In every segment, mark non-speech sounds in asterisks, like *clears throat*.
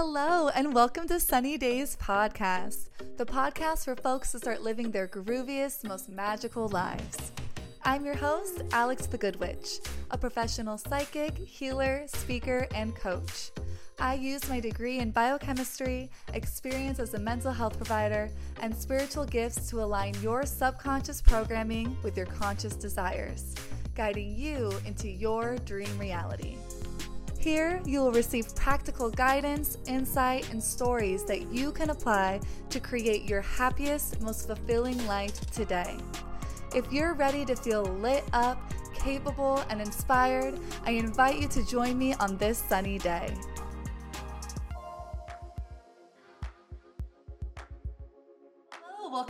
Hello, and welcome to Sunny Daze Podcast, the podcast for folks to start living their grooviest, most magical lives. I'm your host, Alex the Good Witch, a professional psychic, healer, speaker, and coach. I use my degree in biochemistry, experience as a mental health provider, and spiritual gifts to align your subconscious programming with your conscious desires, guiding you into your dream reality. Here, you will receive practical guidance, insight, and stories that you can apply to create your happiest, most fulfilling life today. If you're ready to feel lit up, capable, and inspired, I invite you to join me on this sunny day.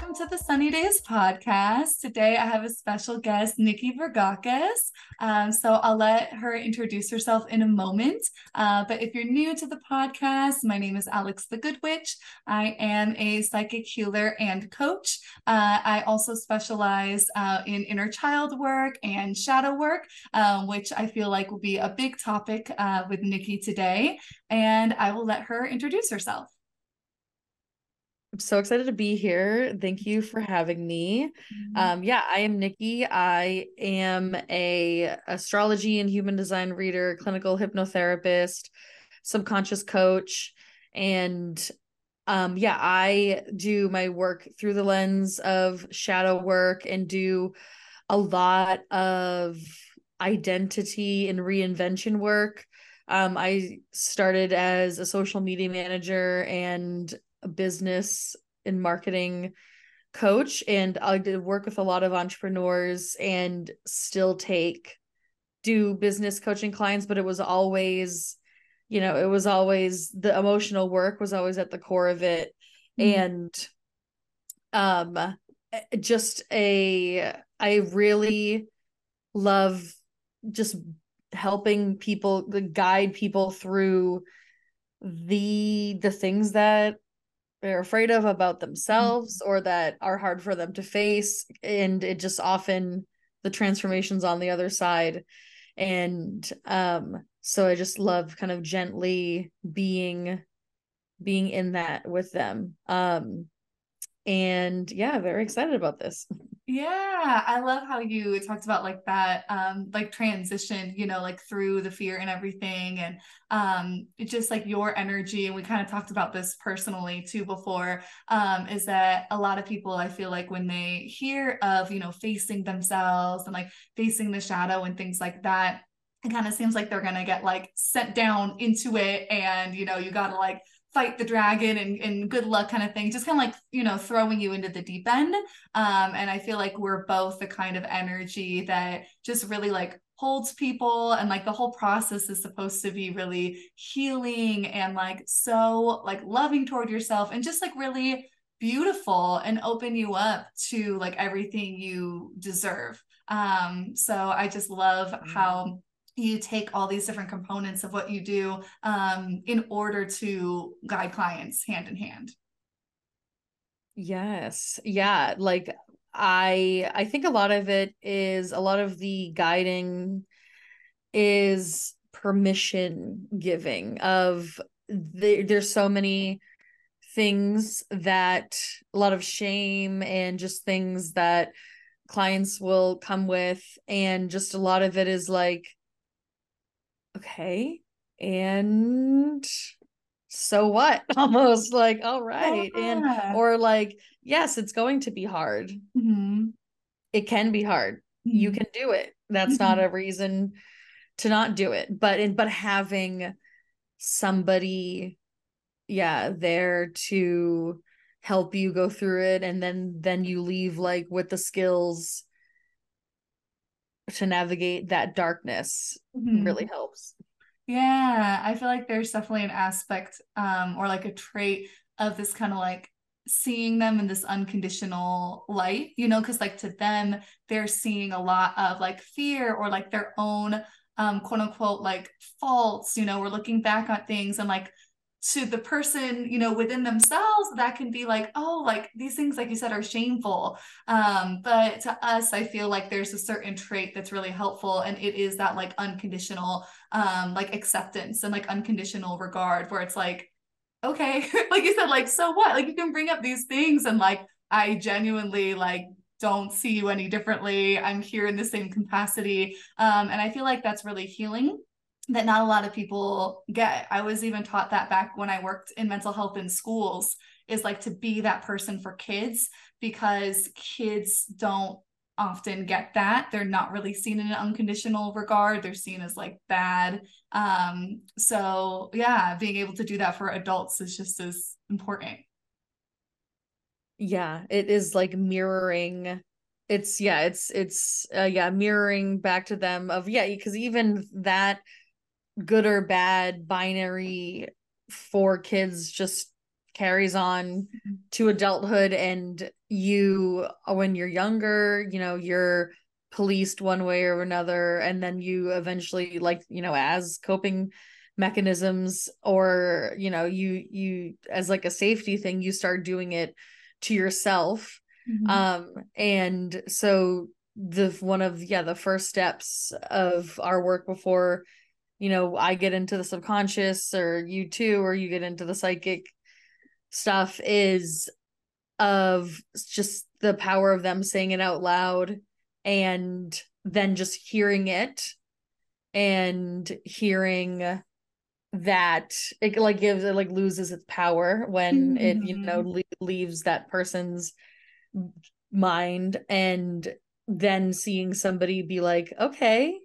Welcome to the Sunny Daze podcast. Today I have a special guest, Nikki Vergakes. Um, so I'll let her introduce herself in a moment. Uh, but if you're new to the podcast, my name is Alex the Good Witch. I am a psychic healer and coach. Uh, I also specialize uh, in inner child work and shadow work, um, which I feel like will be a big topic uh, with Nikki today. And I will let her introduce herself. I'm so excited to be here. Thank you for having me. Mm-hmm. Um, yeah, I am Nikki. I am a astrology and human design reader, clinical hypnotherapist, subconscious coach, and um, yeah, I do my work through the lens of shadow work and do a lot of identity and reinvention work. Um, I started as a social media manager and business and marketing coach and I did work with a lot of entrepreneurs and still take do business coaching clients but it was always you know it was always the emotional work was always at the core of it mm-hmm. and um just a I really love just helping people guide people through the the things that they're afraid of about themselves or that are hard for them to face and it just often the transformations on the other side. And um so i just love kind of gently being being in that with them. Um and yeah very excited about this *laughs* yeah i love how you talked about like that um like transition you know like through the fear and everything and um just like your energy and we kind of talked about this personally too before um is that a lot of people i feel like when they hear of you know facing themselves and like facing the shadow and things like that it kind of seems like they're gonna get like sent down into it and you know you gotta like fight the dragon and, and good luck kind of thing just kind of like you know throwing you into the deep end um and i feel like we're both the kind of energy that just really like holds people and like the whole process is supposed to be really healing and like so like loving toward yourself and just like really beautiful and open you up to like everything you deserve um so i just love mm-hmm. how you take all these different components of what you do um, in order to guide clients hand in hand. Yes. Yeah like i i think a lot of it is a lot of the guiding is permission giving of the, there's so many things that a lot of shame and just things that clients will come with and just a lot of it is like okay and so what *laughs* almost like all right yeah. and or like yes it's going to be hard mm-hmm. it can be hard mm-hmm. you can do it that's mm-hmm. not a reason to not do it but in but having somebody yeah there to help you go through it and then then you leave like with the skills to navigate that darkness mm-hmm. really helps. Yeah, I feel like there's definitely an aspect um or like a trait of this kind of like seeing them in this unconditional light, you know, because like to them, they're seeing a lot of like fear or like their own um quote unquote like faults, you know, we're looking back on things and like to the person you know within themselves that can be like oh like these things like you said are shameful. Um but to us i feel like there's a certain trait that's really helpful and it is that like unconditional um like acceptance and like unconditional regard where it's like okay. *laughs* Like you said like so what? Like you can bring up these things and like i genuinely like don't see you any differently. I'm here in the same capacity. Um and i feel like that's really healing that not a lot of people get. I was even taught that back when i worked in mental health in schools is like to be that person for kids because kids don't often get that. They're not really seen in an unconditional regard. They're seen as like bad. Um so yeah being able to do that for adults is just as important. Yeah it is like mirroring it's yeah it's it's uh, yeah mirroring back to them of yeah because even that good or bad binary for kids just carries on to adulthood. And you when you're younger you know you're policed one way or another. And then you eventually like you know as coping mechanisms or you know you you as like a safety thing you start doing it to yourself. Mm-hmm. um and so the one of yeah the first steps of our work before you know i get into the subconscious or you too or you get into the psychic stuff is of just the power of them saying it out loud and then just hearing it and hearing that it like gives it like loses its power when mm-hmm. it you know mm-hmm. le- leaves that person's mind and then seeing somebody be like okay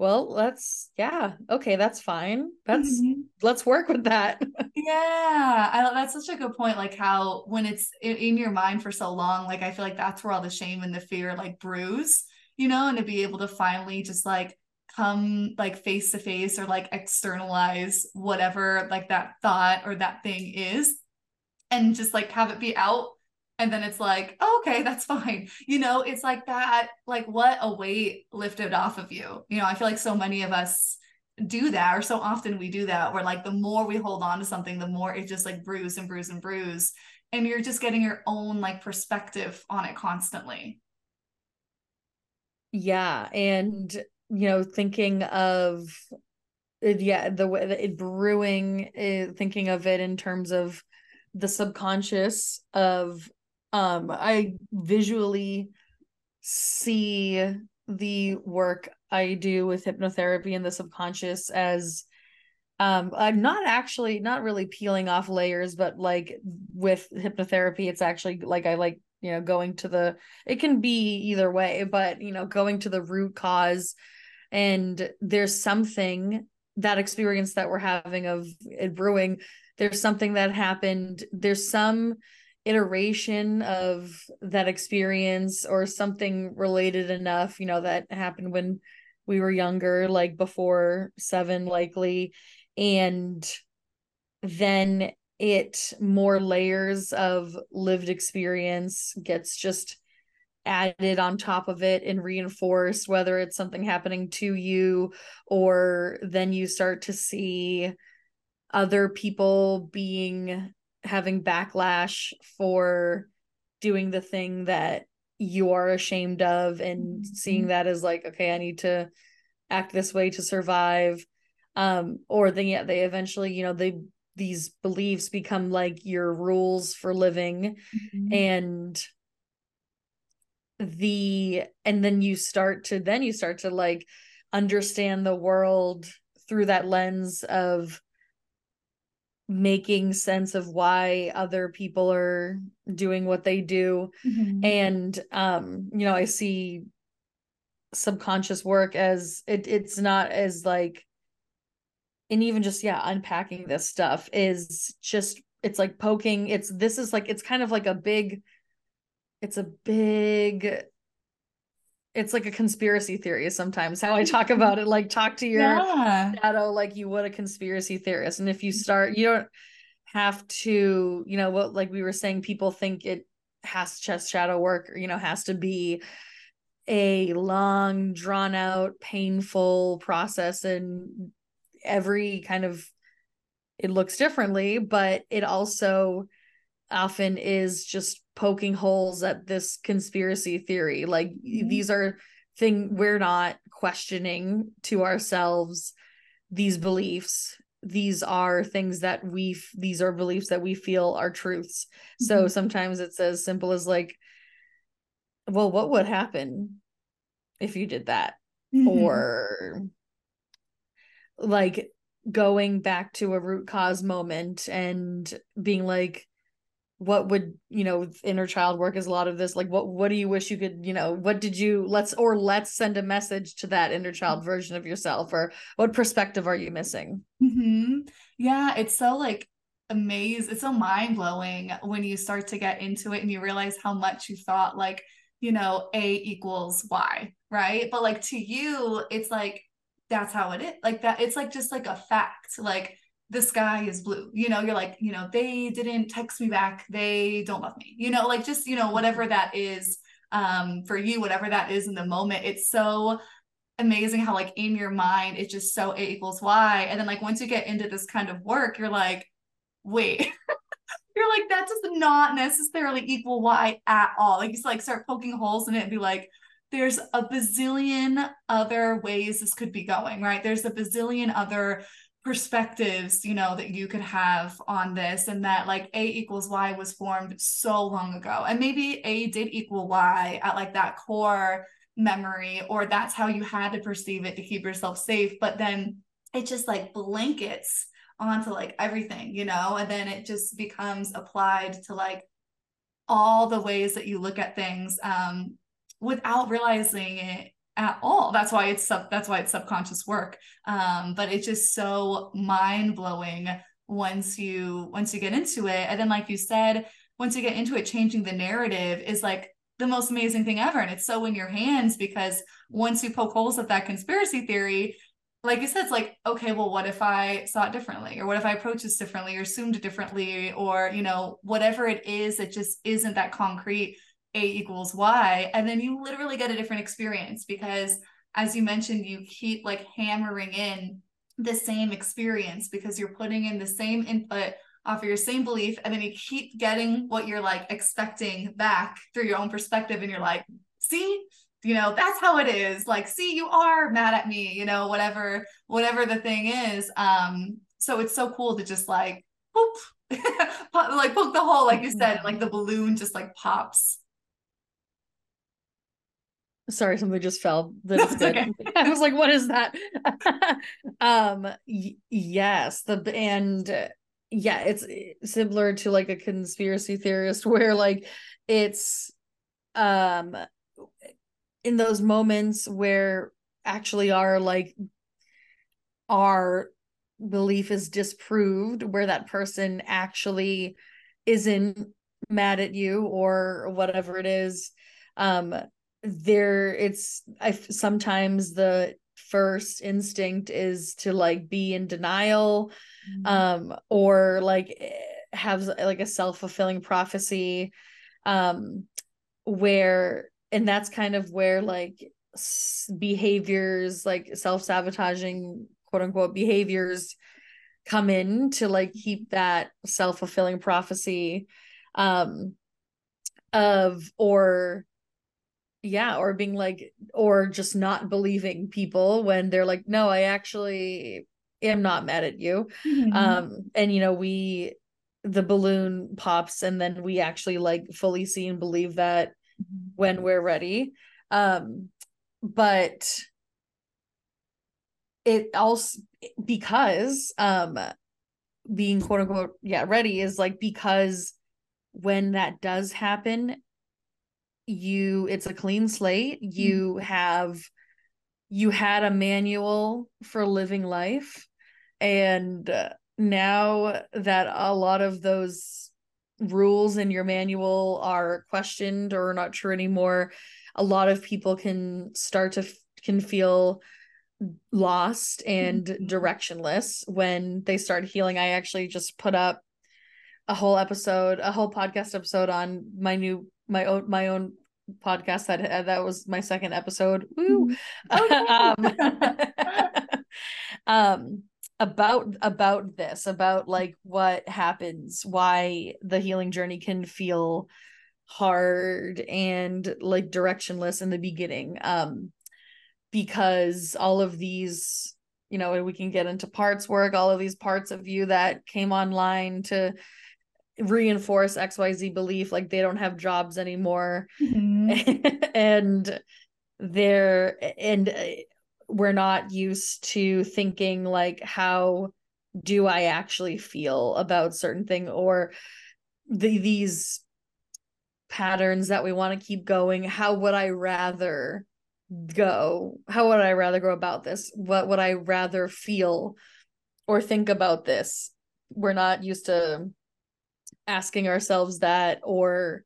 well let's yeah okay that's fine that's mm-hmm. let's work with that *laughs* yeah I, that's such a good point like how when it's in, in, your mind for so long like i feel like that's where all the shame and the fear like bruise you know and to be able to finally just like come like face to face or like externalize whatever like that thought or that thing is and just like have it be out and then it's like oh, okay that's *laughs* fine. You know it's like that like what a weight lifted off of you. You know i feel like so many of us do that or so often we do that where like the more we hold on to something the more it just like bruise and bruise and bruise and you're just getting your own like perspective on it constantly. Yeah and you know thinking of yeah the way that it brewing uh, thinking of it in terms of the subconscious of um i visually see the work i do with hypnotherapy and the subconscious as um i'm not actually not really peeling off layers but like with hypnotherapy it's actually like i like you know going to the it can be either way but you know going to the root cause. And there's something that experience that we're having of it brewing there's something that happened there's some iteration of that experience or something related enough you know that happened when we were younger like before 7 likely. And then it more layers of lived experience gets just added on top of it and reinforced whether it's something happening to you or then you start to see other people being having backlash for doing the thing that you are ashamed of and mm-hmm. seeing that as like okay i need to act this way to survive um or then yeah they eventually you know they these beliefs become like your rules for living mm-hmm. and the and then you start to then you start to like understand the world through that lens of making sense of why other people are doing what they do mm-hmm. and um you know i see subconscious work as it it's not as like and even just yeah unpacking this stuff is just it's like poking it's this is like it's kind of like a big it's a big it's like a conspiracy theory sometimes how I talk about it. Like talk to your yeah. shadow like you would a conspiracy theorist. And if you start, you don't have to, you know, what like we were saying, people think it has just shadow work, or, you know, has to be a long, drawn out, painful process and every kind of it looks differently, but it also often is just poking holes at this conspiracy theory like mm-hmm. these are thing we're not questioning to ourselves these beliefs these are things that we these are beliefs that we feel are truths mm-hmm. so sometimes it's as simple as like well what would happen if you did that mm-hmm. or like going back to a root cause moment and being like what would you know inner child work is a lot of this like what what do you wish you could you know what did you let's or let's send a message to that inner child version of yourself or what perspective are you missing mm-hmm. yeah it's so like amazing it's so mind-blowing when you start to get into it and you realize how much you thought like you know a equals y right but like to you it's like that's how it is like that it's like just like a fact like the sky is blue. You know you're like you know they didn't text me back. They don't love me. You know like just you know whatever that is um for you whatever that is in the moment. It's so amazing how like in your mind it's just so a equals y. And then like once you get into this kind of work you're like wait. *laughs* You're like that does not necessarily equal y at all. Like you just like start poking holes in it and be like there's a bazillion other ways this could be going right? There's a bazillion other perspectives you know that you could have on this and that like a equals y was formed so long ago. And maybe a did equal y at like that core memory or that's how you had to perceive it to keep yourself safe but then it just like blankets onto like everything you know? And then it just becomes applied to like all the ways that you look at things um without realizing it at all. That's why it's sub that's why it's subconscious work. Um, but it's just so mind-blowing once you once you get into it. And then like you said, once you get into it, changing the narrative is like the most amazing thing ever. And it's so in your hands because once you poke holes at that conspiracy theory, like you said, it's like, okay, well, what if I saw it differently? Or what if I approach this differently or assumed it differently? Or, you know, whatever it is it just isn't that concrete a equals y and then you literally get a different experience because as you mentioned you keep like hammering in the same experience because you're putting in the same input off of your same belief and then you keep getting what you're like expecting back through your own perspective and you're like see? You know that's how it is. Like see you are mad at me you know whatever whatever the thing is. Um so it's so cool to just like poop *laughs* like poke the hole like you said like the balloon just like pops Sorry, something just fell. That is good. Okay. *laughs* I was like, what is that? *laughs* um y- yes, the and uh, yeah, it's eh, similar to like a conspiracy theorist *laughs* where like it's um in those moments where actually our like our belief is disproved where that person actually isn't mad at you or whatever it is um there it's i sometimes the first instinct is to like be in denial mm-hmm. um or like eh, have like a self-fulfilling prophecy um where and that's kind of where like behaviors like self-sabotaging quote unquote behaviors come in to like keep that self-fulfilling prophecy um of or yeah or being like or just not believing people when they're like no i actually am not mad at you mm-hmm. um and you know we the balloon pops and then we actually like fully see and believe that mm-hmm. when we're ready um but it also because um being quote unquote yeah ready is like because when that does happen you it's a clean slate mm-hmm. you have you had a manual for living life and now that a lot of those rules in your manual are questioned or not true anymore a lot of people can start to can feel lost and mm-hmm. directionless when they start healing i actually just put up a whole episode a whole podcast episode on my new my own my own podcast that uh, that was my second episode Woo! Mm-hmm. um, *laughs* *laughs* um about about this about like what happens why the healing journey can feel hard and like directionless in the beginning um because all of these you know we can get into parts work all of these parts of you that came online to reinforce xyz belief like they don't have jobs anymore. Mm-hmm. *laughs* and they're and uh, we're not used to thinking like how do i actually feel about certain thing or the, these patterns that we want to keep going. How would i rather go? How would i rather go about this? What would i rather feel or think about this? We're not used to asking ourselves that or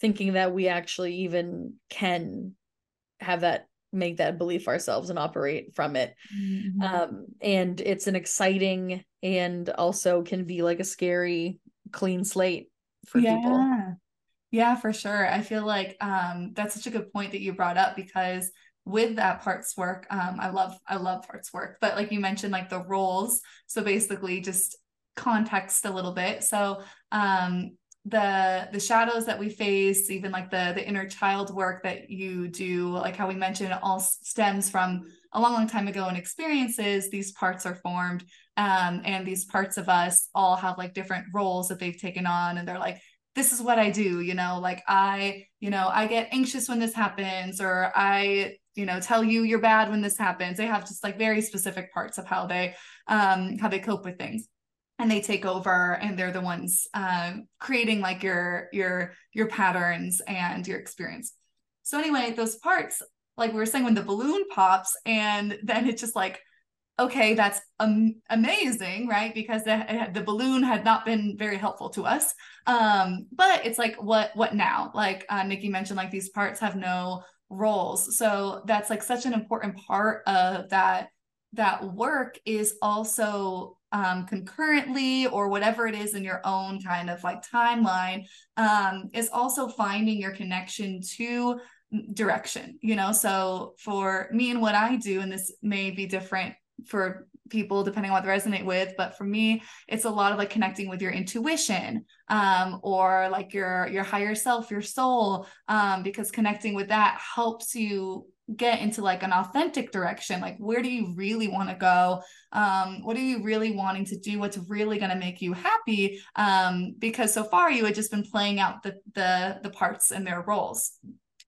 thinking that we actually even can have that make that belief ourselves and operate from it mm-hmm. um and it's an exciting and also can be like a scary clean slate for yeah. people yeah for sure i feel like um that's such a good point that you brought up because with that parts work um i love i love parts work but like you mentioned like the roles so basically just context a little bit. So um the the shadows that we face even like the the inner child work that you do like how we mentioned all stems from a long long time ago and experiences these parts are formed um, and these parts of us all have like different roles that they've taken on and they're like this is what i do you know like i you know i get anxious when this happens or i you know tell you you're bad when this happens. They have just like very specific parts of how they um how they cope with things and they take over and they're the ones um, creating like your your your patterns and your experience. So anyway those parts like we were saying when the balloon pops and then it's just like okay that's um, amazing right? Because the, the balloon had not been very helpful to us. Um, but it's like what what now? Like uh, nikki mentioned like these parts have no roles. So that's like such an important part of that that work is also um, concurrently or whatever it is in your own kind of like timeline um, is also finding your connection to direction you know? So for me and what i do and this may be different for people depending on what they resonate with but for me it's a lot of like connecting with your intuition um, or like your your higher self your soul um, because connecting with that helps you get into like an authentic direction like where do you really want to go? Um what are you really wanting to do? What's really going to make you happy? Um because so far you had just been playing out the the the parts and their roles.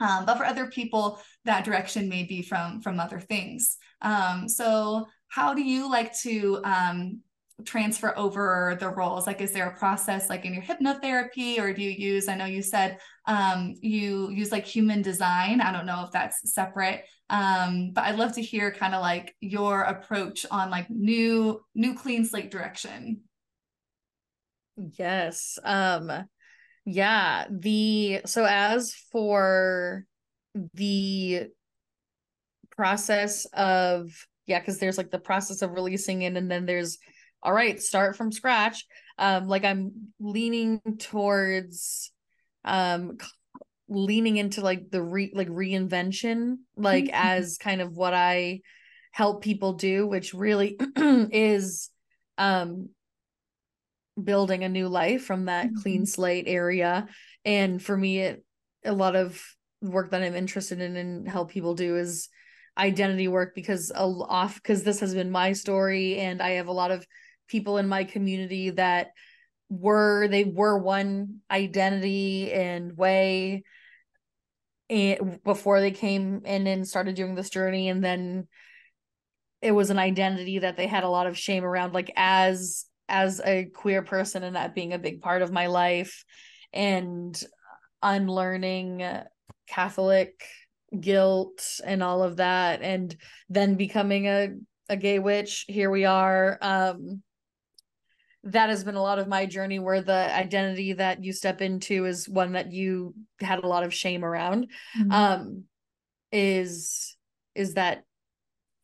Um, but for other people that direction may be from from other things. Um so how do you like to um transfer over the roles? Like is there a process like in your hypnotherapy or do you use i know you said um, you use like human design. I don't know if that's separate um, but i'd love to hear kind of like your approach on like new new clean slate direction. Yes um yeah the so as for the process of yeah because there's like the process of releasing it and then there's all right, start from scratch. Um, like I'm leaning towards um leaning into like the re like reinvention, like mm-hmm. as kind of what I help people do, which really *clears throat* is um building a new life from that mm-hmm. clean slate area. And for me, it a lot of work that I'm interested in and help people do is identity work because a off because this has been my story and I have a lot of people in my community that were they were one identity and way and before they came in and started doing this journey. And then it was an identity that they had a lot of shame around like as as a queer person and that being a big part of my life. And unlearning catholic guilt and all of that and then becoming a a gay witch here we are. Um that has been a lot of my journey where the identity that you step into is one that you had a lot of shame around mm-hmm. um is is that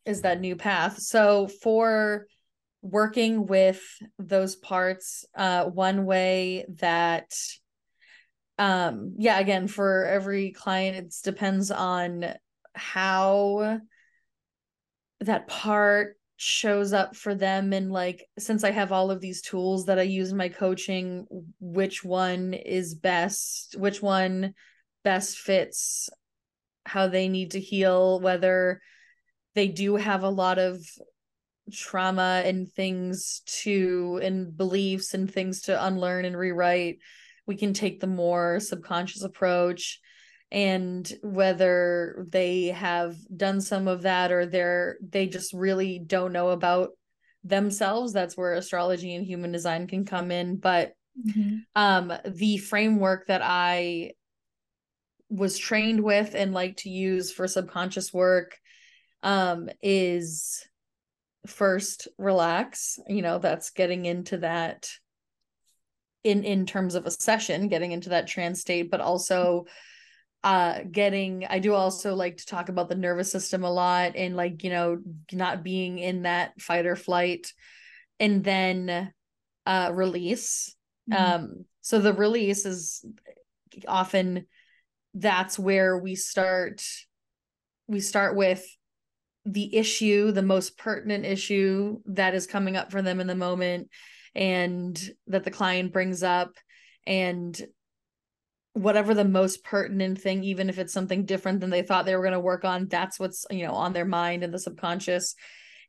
is that new path so for working with those parts uh one way that um yeah again for every client it depends on how that part shows up for them and like since i have all of these tools that i use in my coaching which one is best which one best fits how they need to heal whether they do have a lot of trauma and things to and beliefs and things to unlearn and rewrite we can take the more subconscious approach and whether they have done some of that or they're they just really don't know about themselves that's where astrology and human design can come in but mm-hmm. um the framework that i was trained with and like to use for subconscious work um is first relax you know that's getting into that in in terms of a session getting into that trance state but also uh getting i do also like to talk about the nervous system a lot and like you know not being in that fight or flight and then uh release mm-hmm. um so the release is often that's where we start we start with the issue the most pertinent issue that is coming up for them in the moment and that the client brings up and whatever the most pertinent thing even if it's something different than they thought they were going to work on that's what's you know on their mind and the subconscious.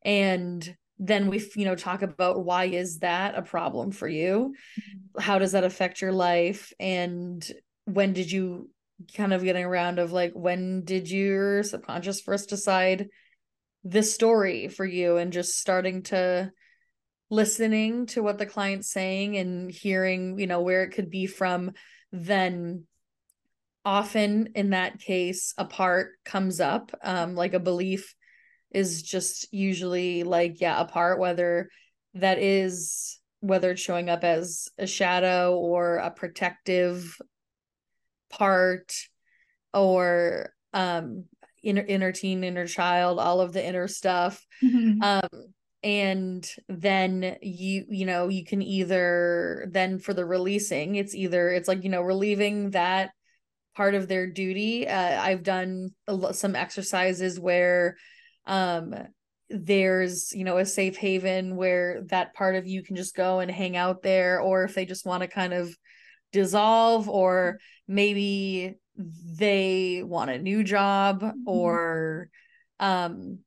And then we you know talk about why is that a problem for you? Mm-hmm. how does that affect your life? And when did you kind of getting around of like when did your subconscious first decide this story for you? And just starting to listening to what the client's saying and hearing you know where it could be from then often in that case a part comes up um like a belief is just usually like yeah a part whether that is whether it's showing up as a shadow or a protective part or um inner inner teen inner child all of the inner stuff mm-hmm. um and then you you know you can either then for the releasing it's either it's like you know relieving that part of their duty uh, i've done a, some exercises where um there's you know a safe haven where that part of you can just go and hang out there or if they just want to kind of dissolve or maybe they want a new job mm-hmm. or um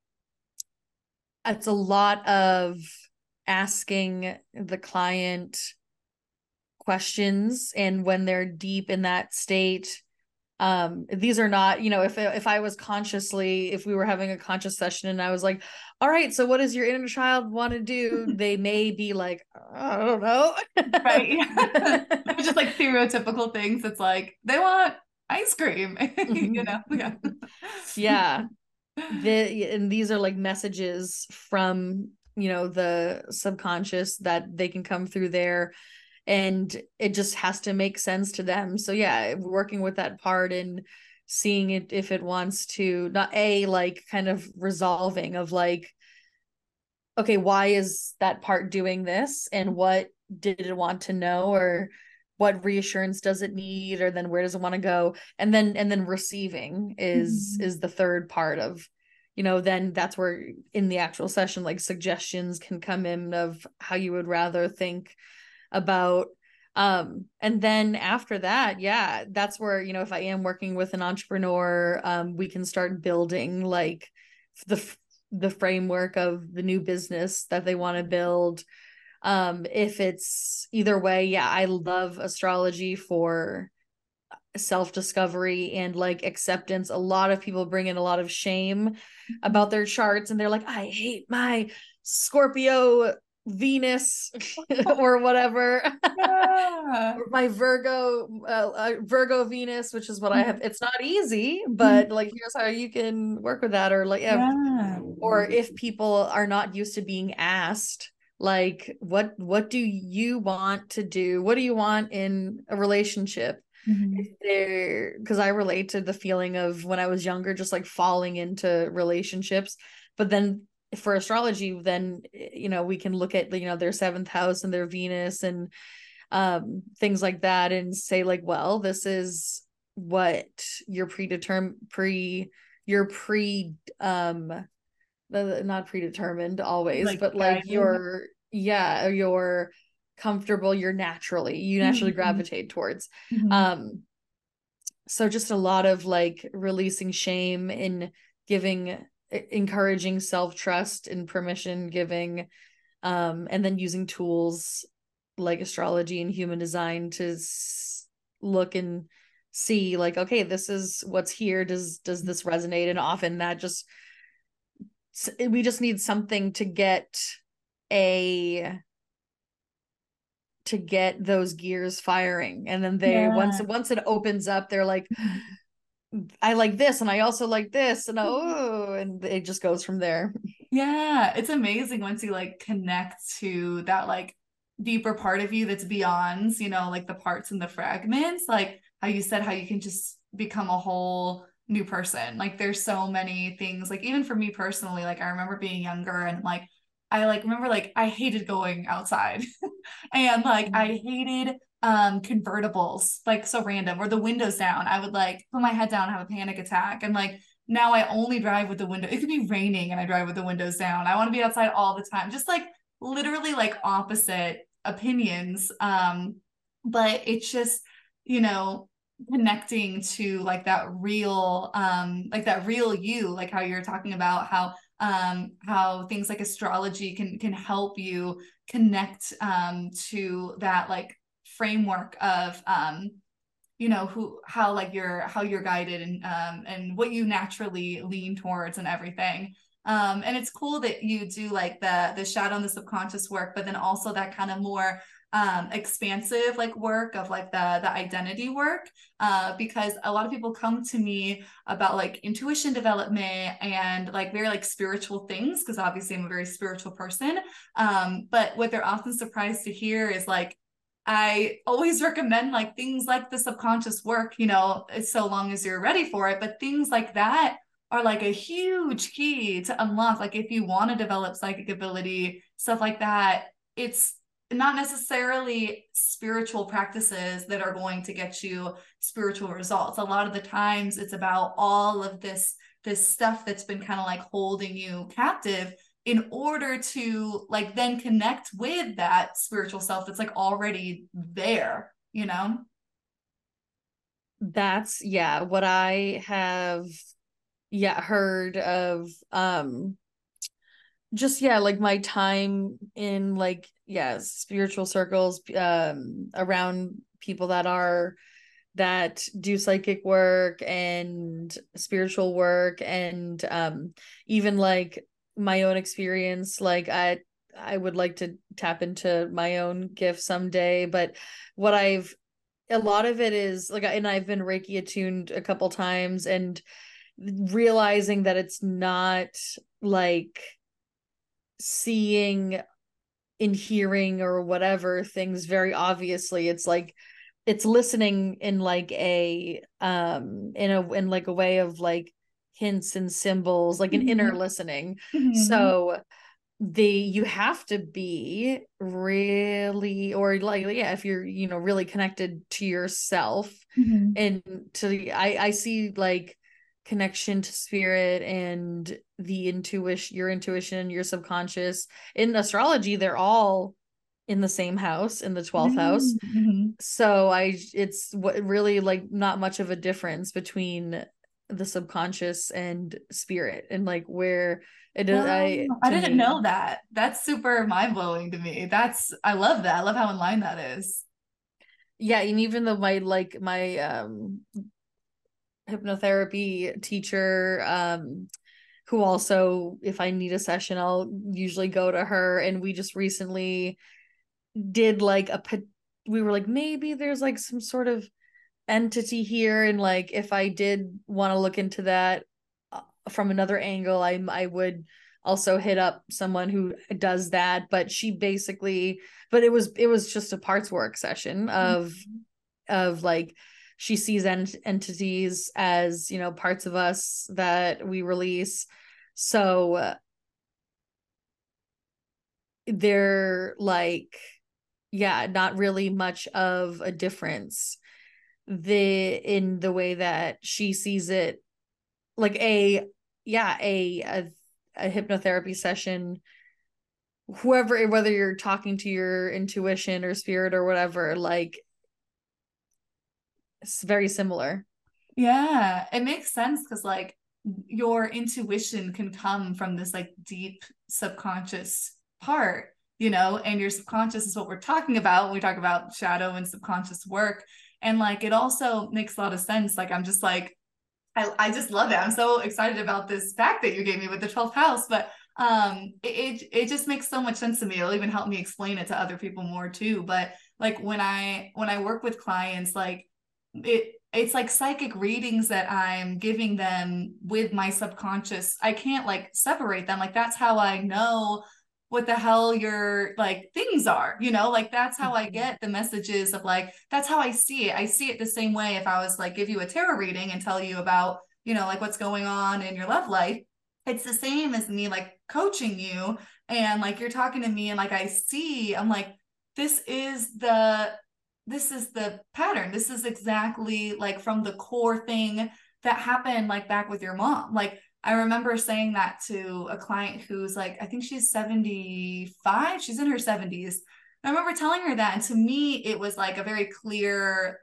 it's a lot of asking the client questions and when they're deep in that state um these are not you know if if i was consciously if we were having a conscious session and i was like all right so what does your inner child want to do? *laughs* They may be like i don't know. Right. *laughs* *laughs* Just like stereotypical things it's like they want ice cream. Mm-hmm. you know? Yeah. Yeah the and these are like messages from you know the subconscious that they can come through there and it just has to make sense to them. So yeah working with that part and seeing it if it wants to not a like kind of resolving of like okay why is that part doing this and what did it want to know or what reassurance does it need or then where does it want to go and then and then receiving is mm-hmm. is the third part of you know then that's where in the actual session like suggestions can come in of how you would rather think about um and then after that yeah that's where you know if i am working with an entrepreneur um we can start building like the the framework of the new business that they want to build um if it's either way yeah i love astrology for self discovery and like acceptance a lot of people bring in a lot of shame about their charts and they're like i hate my scorpio venus *laughs* *laughs* or whatever yeah. my virgo uh, uh, virgo venus which is what i have mm-hmm. it's not easy but mm-hmm. like here's how you can work with that or like yeah. or if people are not used to being asked like what what do you want to do? What do you want in a relationship? Mm-hmm. because i relate to the feeling of when i was younger just like falling into relationships. But then for astrology then you know we can look at you know their seventh house and their venus and um things like that and say like well this is what your predetermined pre your pre um not predetermined always like, but like your yeah your comfortable you're naturally you naturally mm-hmm. gravitate towards. Mm-hmm. um so just a lot of like releasing shame and giving encouraging self-trust and permission giving um and then using tools like astrology and human design to s- look and see like okay this is what's here. Does does this resonate? And often that just we just need something to get a to get those gears firing and then they yeah. once once it opens up they're like *laughs* i like this and i also like this and *laughs* oh and it just goes from there *laughs* yeah it's amazing once you like connect to that like deeper part of you that's beyond you know like the parts and the fragments like how you said how you can just become a whole new person. Like there's so many things like even for me personally like i remember being younger and like I like remember like I hated going outside. *laughs* And like I mm-hmm. hated um convertibles like so random or the windows down. I would like put my head down and have a panic attack. And like now I only drive with the window it could be raining and I drive with the windows down. I want to be outside all the time. Just like literally like opposite opinions. Um but it's just you know connecting to like that real um like that real you like how you're talking about how um, how things like astrology can can help you connect um, to that like framework of um, you know who how like you're how you're guided and um, and what you naturally lean towards and everything. Um, and it's cool that you do like the the shadow and the subconscious work, but then also that kind of more um, expansive like work of like the the identity work uh, because a lot of people come to me about like intuition development and like very like spiritual things because obviously I'm a very spiritual person um, but what they're often surprised to hear is like I always recommend like things like the subconscious work you know so long as you're ready for it but things like that are like a huge key to unlock like if you want to develop psychic ability stuff like that it's not necessarily spiritual practices that are going to get you spiritual results. A lot of the times it's about all of this this stuff that's been kind of like holding you captive in order to like then connect with that spiritual self that's like already there you know? That's yeah what i have yeah heard of um just yeah like my time in like yeah spiritual circles um around people that are that do psychic work and spiritual work and um even like my own experience like i i would like to tap into my own gift someday but what i've a lot of it is like and i've been reiki attuned a couple times and realizing that it's not like seeing in hearing or whatever things very obviously it's like it's listening in like a um in a in like a way of like hints and symbols like an mm-hmm. inner listening mm-hmm. so the you have to be really or like yeah if you're you know really connected to yourself mm-hmm. and to i i see like connection to spirit and the intuition your intuition your subconscious. In astrology they're all in the same house in the 12th mm-hmm. house. Mm-hmm. so i it's what really like not much of a difference between the subconscious and spirit and like where it is i i didn't me, know that. That's super mind-blowing to me. That's i love that. I love how in line that is. Yeah and even though my like my um hypnotherapy teacher um who also if i need a session i'll usually go to her. And we just recently did like a we were like maybe there's like some sort of entity here. And like if i did want to look into that uh, from another angle i i would also hit up someone who does that. But she basically but it was it was just a parts work session of mm-hmm. of like she sees ent- entities as you know parts of us that we release. So uh, they're like yeah not really much of a difference. The in the way that she sees it like a yeah a a, a hypnotherapy session whoever whether you're talking to your intuition or spirit or whatever like it's very similar. Yeah, it makes sense because like your intuition can come from this like deep subconscious part you know and your subconscious is what we're talking about when we talk about shadow and subconscious work. And like it also makes a lot of sense. Like i'm just like I, I just love it. I'm so excited about this fact that you gave me with the 12th house but um it, it it just makes so much sense to me. It'll even help me explain it to other people more too. But like when i when i work with clients like it it's like psychic readings that i'm giving them with my subconscious. I can't like separate them. Like that's how i know what the hell your like things are you know? Like that's how i mm-hmm. get the messages of like that's how i see it. I see it the same way if i was like give you a tarot reading and tell you about you know like what's going on in your love life. It's the same as me like coaching you and like you're talking to me and like I see I'm like this is the this is the pattern. This is exactly like from the core thing that happened like back with your mom. Like I remember saying that to a client who's like I think she's 75 she's in her 70s I remember telling her that and to me it was like a very clear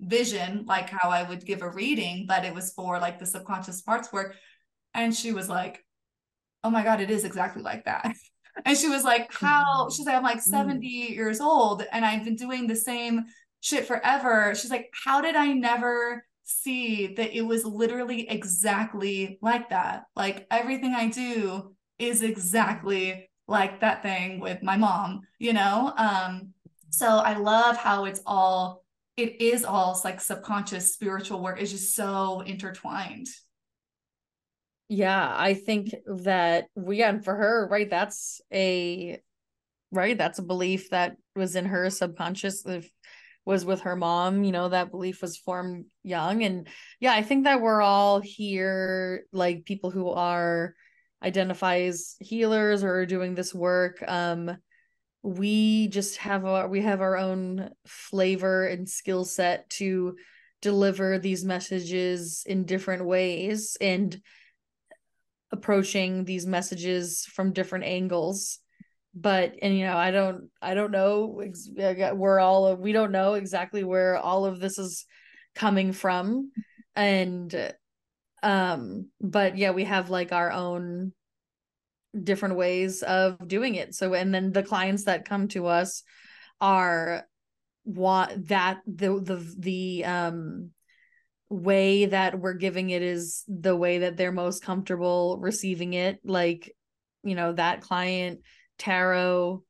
vision like how I would give a reading but it was for like the subconscious parts work. And she was like, Oh my God, it is exactly like that. *laughs* And she was like, How? Mm-hmm. She's like, I'm like 70 mm. years old and I've been doing the same shit forever. She's like, How did I never see that it was literally exactly like that? Like everything I do is exactly like that thing with my mom, you know? Um, so I love how it's all it is all like subconscious spiritual work is just so intertwined yeah, I think that we and for her, right, that's a right, that's a belief that was in her subconscious if was with her mom, you know, that belief was formed young. And yeah, I think that we're all here, like people who are identify as healers or doing this work. Um, we just have a we have our own flavor and skill set to deliver these messages in different ways. And approaching these messages from different angles. But and you know i don't i don't know we're all we don't know exactly where all of this is coming from. And um but yeah we have like our own different ways of doing it. So and then the clients that come to us are want that the the the um way that we're giving it is the way that they're most comfortable receiving it like you know that client tarot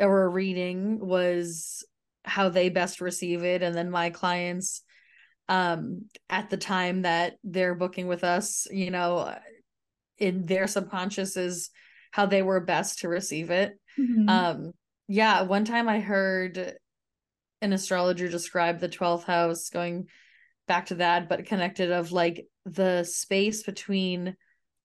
or reading was how they best receive it and then my clients um at the time that they're booking with us you know in their subconscious is how they were best to receive it mm-hmm. um yeah one time i heard an astrologer describe the 12th house going back to that, but connected of like the space between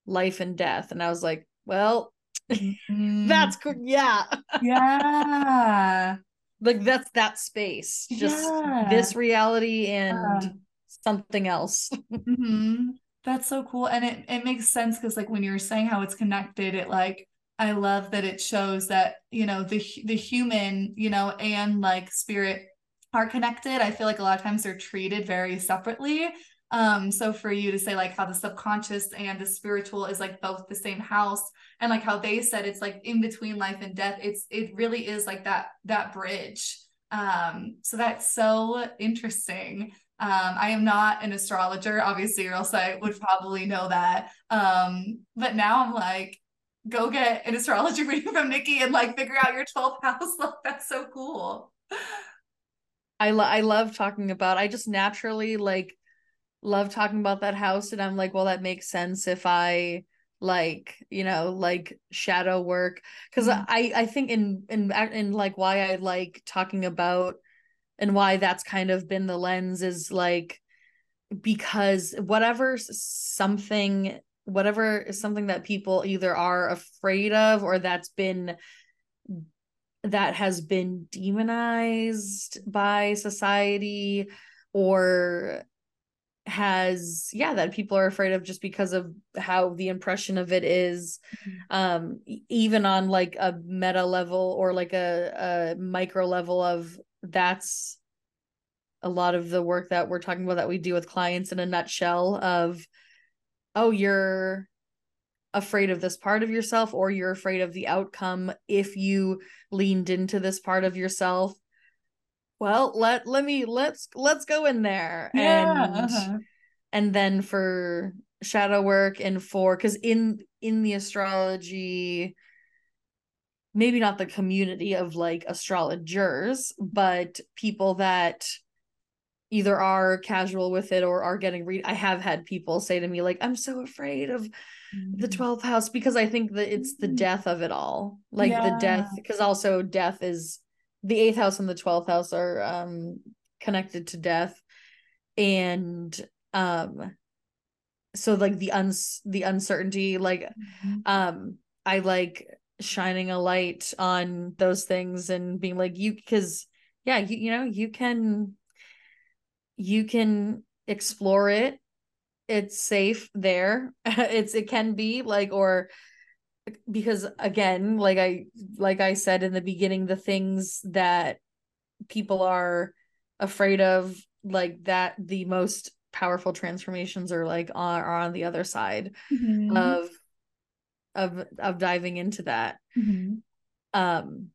life and death. And I was like, well, *laughs* mm. that's cool. Yeah. Yeah. *laughs* like that's that space. Just yeah. this reality and something else. *laughs* mm-hmm. That's so cool. And it, it makes sense because like when you were saying how it's connected, it like I love that it shows that, you know, the the human, you know, and like spirit are connected. I feel like a lot of times they're treated very separately. Um, so for you to say like how the subconscious and the spiritual is like both the same house and like how they said it's like in between life and death, it's it really is like that that bridge. Um, so that's so interesting. Um, I am not an astrologer, obviously, or else I would probably know that. Um, but now I'm like, go get an astrology reading from Nikki and like figure out your 12th house. *laughs* Like, that's so cool. I lo- I love talking about. I just naturally like love talking about that house, and I'm like, well, that makes sense if I like you know like shadow work because mm-hmm. I I think in in in like why I like talking about and why that's kind of been the lens is like because whatever something whatever is something that people either are afraid of or that's been that has been demonized by society or has yeah that people are afraid of just because of how the impression of it is mm-hmm. um even on like a meta level or like a, a micro level of that's a lot of the work that we're talking about that we do with clients in a nutshell of oh you're afraid of this part of yourself or you're afraid of the outcome if you leaned into this part of yourself well let let me let's let's go in there Yeah, and uh-huh. and then for shadow work and for because in in the astrology maybe not the community of like astrologers but people that either are casual with it or are getting read i have had people say to me like i'm so afraid of the 12th house because i think that it's the Mm. death of it all like the death because also death is the eighth house and the 12th house are um connected to death and um so like the uns the uncertainty like Mhm. um i like shining a light on those things and being like you because yeah you, you know you can you can explore it it's safe there *laughs* it's it can be like or because again like i like i said in the beginning the things that people are afraid of like that the most powerful transformations are like on are on the other side Mhm. of of of diving into that Mhm. um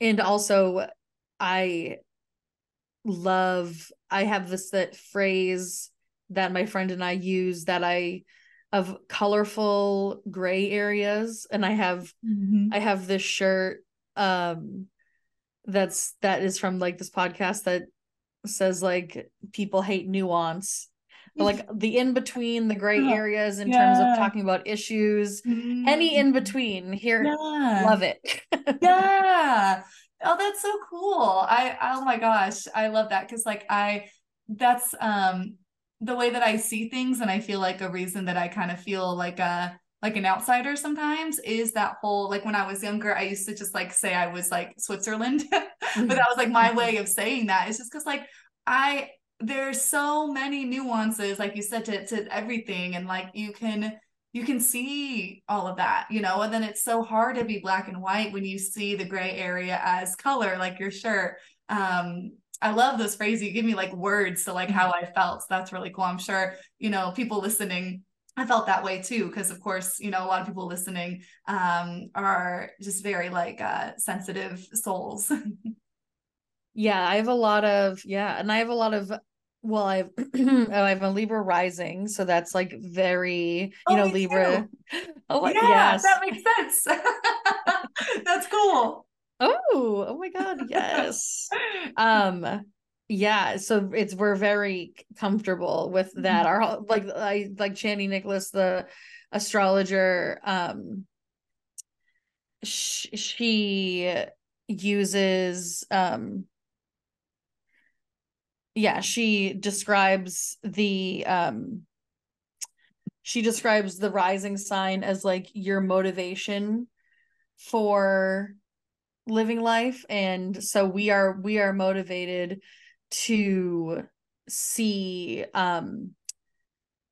and also i love i have this that phrase that my friend and i use that i of colorful gray areas and i have Mhm. i have this shirt um that's that is from like this podcast that says like people hate nuance But, *laughs* like the in between the gray Uh-huh. areas in terms of talking about issues any in Mhm. between here Yeah. love it *laughs* Yeah. Oh, that's so cool. I oh my gosh, I love that because like I that's um the way that I see things and I feel like a reason that I kind of feel like a like an outsider sometimes is that whole like when I was younger, I used to just like say I was like Switzerland, *laughs* but that was like my way of saying that. It's just because like I there's so many nuances, like you said, to, to everything, and like you can you can see all of that, you know, and then it's so hard to be black and white when you see the gray area as color, like your shirt. Um, I love this phrase. You give me like words to like how I felt. So that's really cool. I'm sure, you know, people listening, I felt that way too, because of course, you know, a lot of people listening um are just very like uh sensitive souls. *laughs* yeah i have a lot of yeah and i have a lot of well i've *clears throat* oh, i have a libra rising so that's like very you Oh, know libra *laughs* oh yeah, yes that makes sense. *laughs* That's cool. Oh oh my god yes. Um yeah so it's we're very comfortable with that. Our like i like Chani Nicolas the astrologer um sh- she uses um yeah she describes the um she describes the rising sign as like your motivation for living life. And so we are we are motivated to see um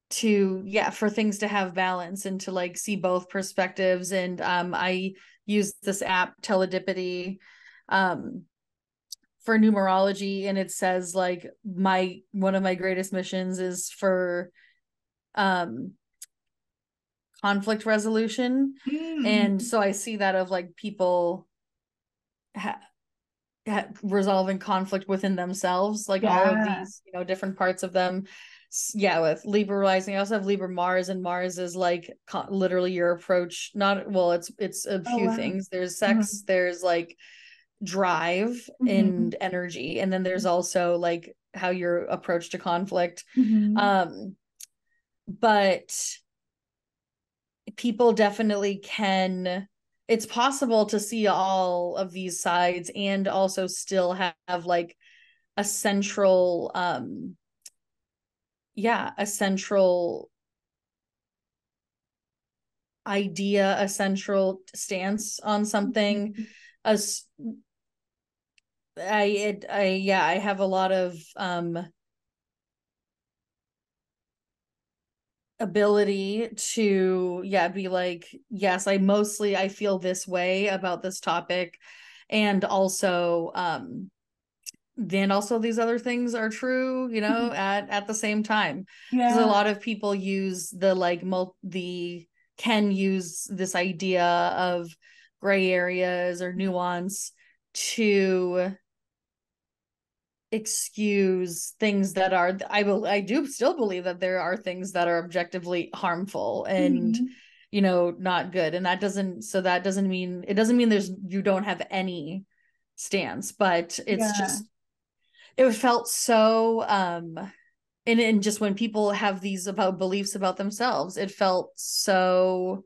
to yeah for things to have balance and to like see both perspectives. And um i use this app teledipity um for numerology. And it says like my one of my greatest missions is for um conflict resolution. Mm. and so i see that of like people ha- ha- resolving conflict within themselves like all of these you know different parts of them. Yeah with libra rising i also have libra mars and mars is like co- literally your approach. Not well it's it's a Oh, few wow. things. There's sex there's like drive Mhm. and energy and then there's also like how your approach to conflict. Mhm. um but people definitely can it's possible to see all of these sides and also still have, have like a central um yeah a central idea a central stance on something Mhm. as i it i yeah i have a lot of um ability to yeah be like yes i mostly i feel this way about this topic. And also um then also these other things are true you know at at the same time. Yeah because a lot of people use the like mul- the can use this idea of gray areas or nuance to excuse things that are I will I do still believe that there are things that are objectively harmful and Mhm. you know not good and that doesn't so that doesn't mean it doesn't mean there's you don't have any stance but it's Yeah. just it felt so um and and just when people have these about beliefs about themselves it felt so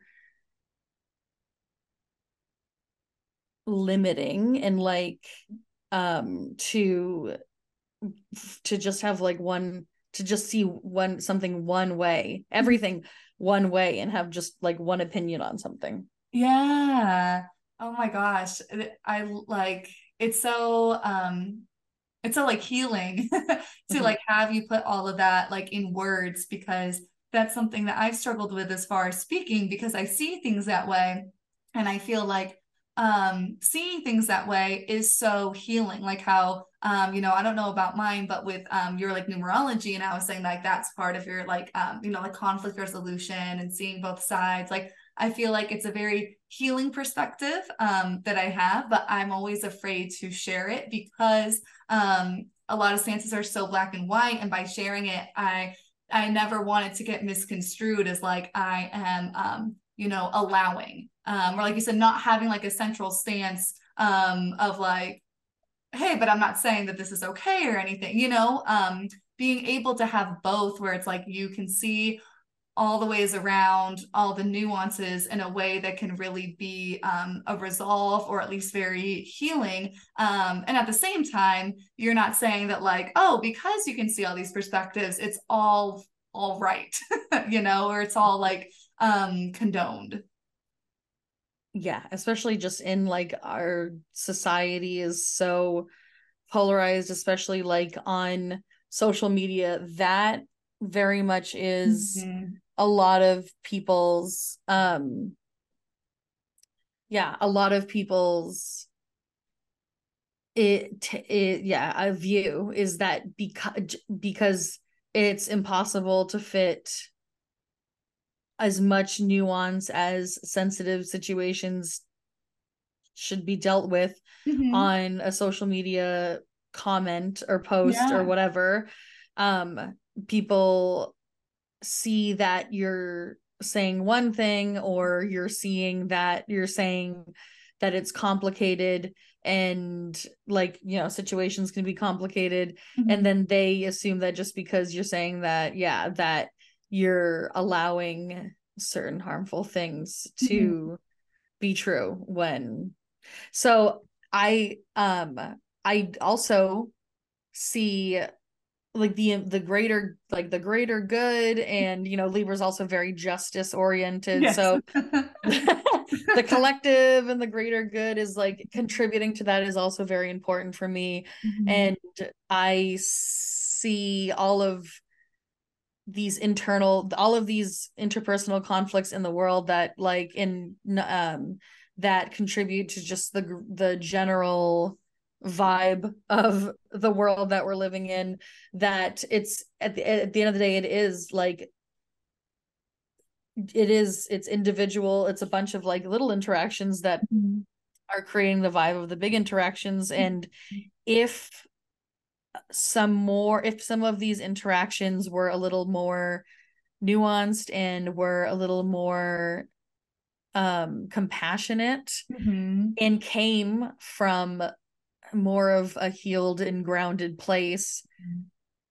limiting and like um to to just have like one to just see one something one way everything one way and have just like one opinion on something Yeah. Oh my gosh. I like it's so um it's so like healing *laughs* to Mhm. like have you put all of that like in words because that's something that I've struggled with as far as speaking because I see things that way and I feel like um seeing things that way is so healing like how um you know I don't know about mine but with um your like numerology and I was saying like that's part of your like um you know like conflict resolution and seeing both sides like I feel like it's a very healing perspective um, that I have, but I'm always afraid to share it because um, a lot of stances are so black and white, and by sharing it, I I never wanted to get misconstrued as like I am, um, you know, allowing, um, or like you said, not having like a central stance um, of like, hey, but I'm not saying that this is okay or anything, you know, um, being able to have both, where it's like you can see all the ways around all the nuances in a way that can really be um, a resolve or at least very healing um, and at the same time you're not saying that like oh because you can see all these perspectives it's all all right *laughs* you know or it's all like um condoned yeah especially just in like our society is so polarized especially like on social media that very much is Mhm. a lot of people's um yeah a lot of people's it, it yeah a view is that because because it's impossible to fit as much nuance as sensitive situations should be dealt with Mhm. on a social media comment or post Yeah. or whatever um people see that you're saying one thing or you're seeing that you're saying that it's complicated and like you know situations can be complicated Mhm. and then they assume that just because you're saying that yeah that you're allowing certain harmful things to be true when so i um i also see like the the greater like the greater good and you know libra's also very justice oriented Yes. so *laughs* the collective and the greater good is like contributing to that is also very important for me Mhm. and i see all of these internal all of these interpersonal conflicts in the world that like in um that contribute to just the the general vibe of the world that we're living in that it's at the, at the end of the day it is like it is it's individual. It's a bunch of like little interactions that Mhm. are creating the vibe of the big interactions. And if some more if some of these interactions were a little more nuanced and were a little more um compassionate Mhm. and came from more of a healed and grounded place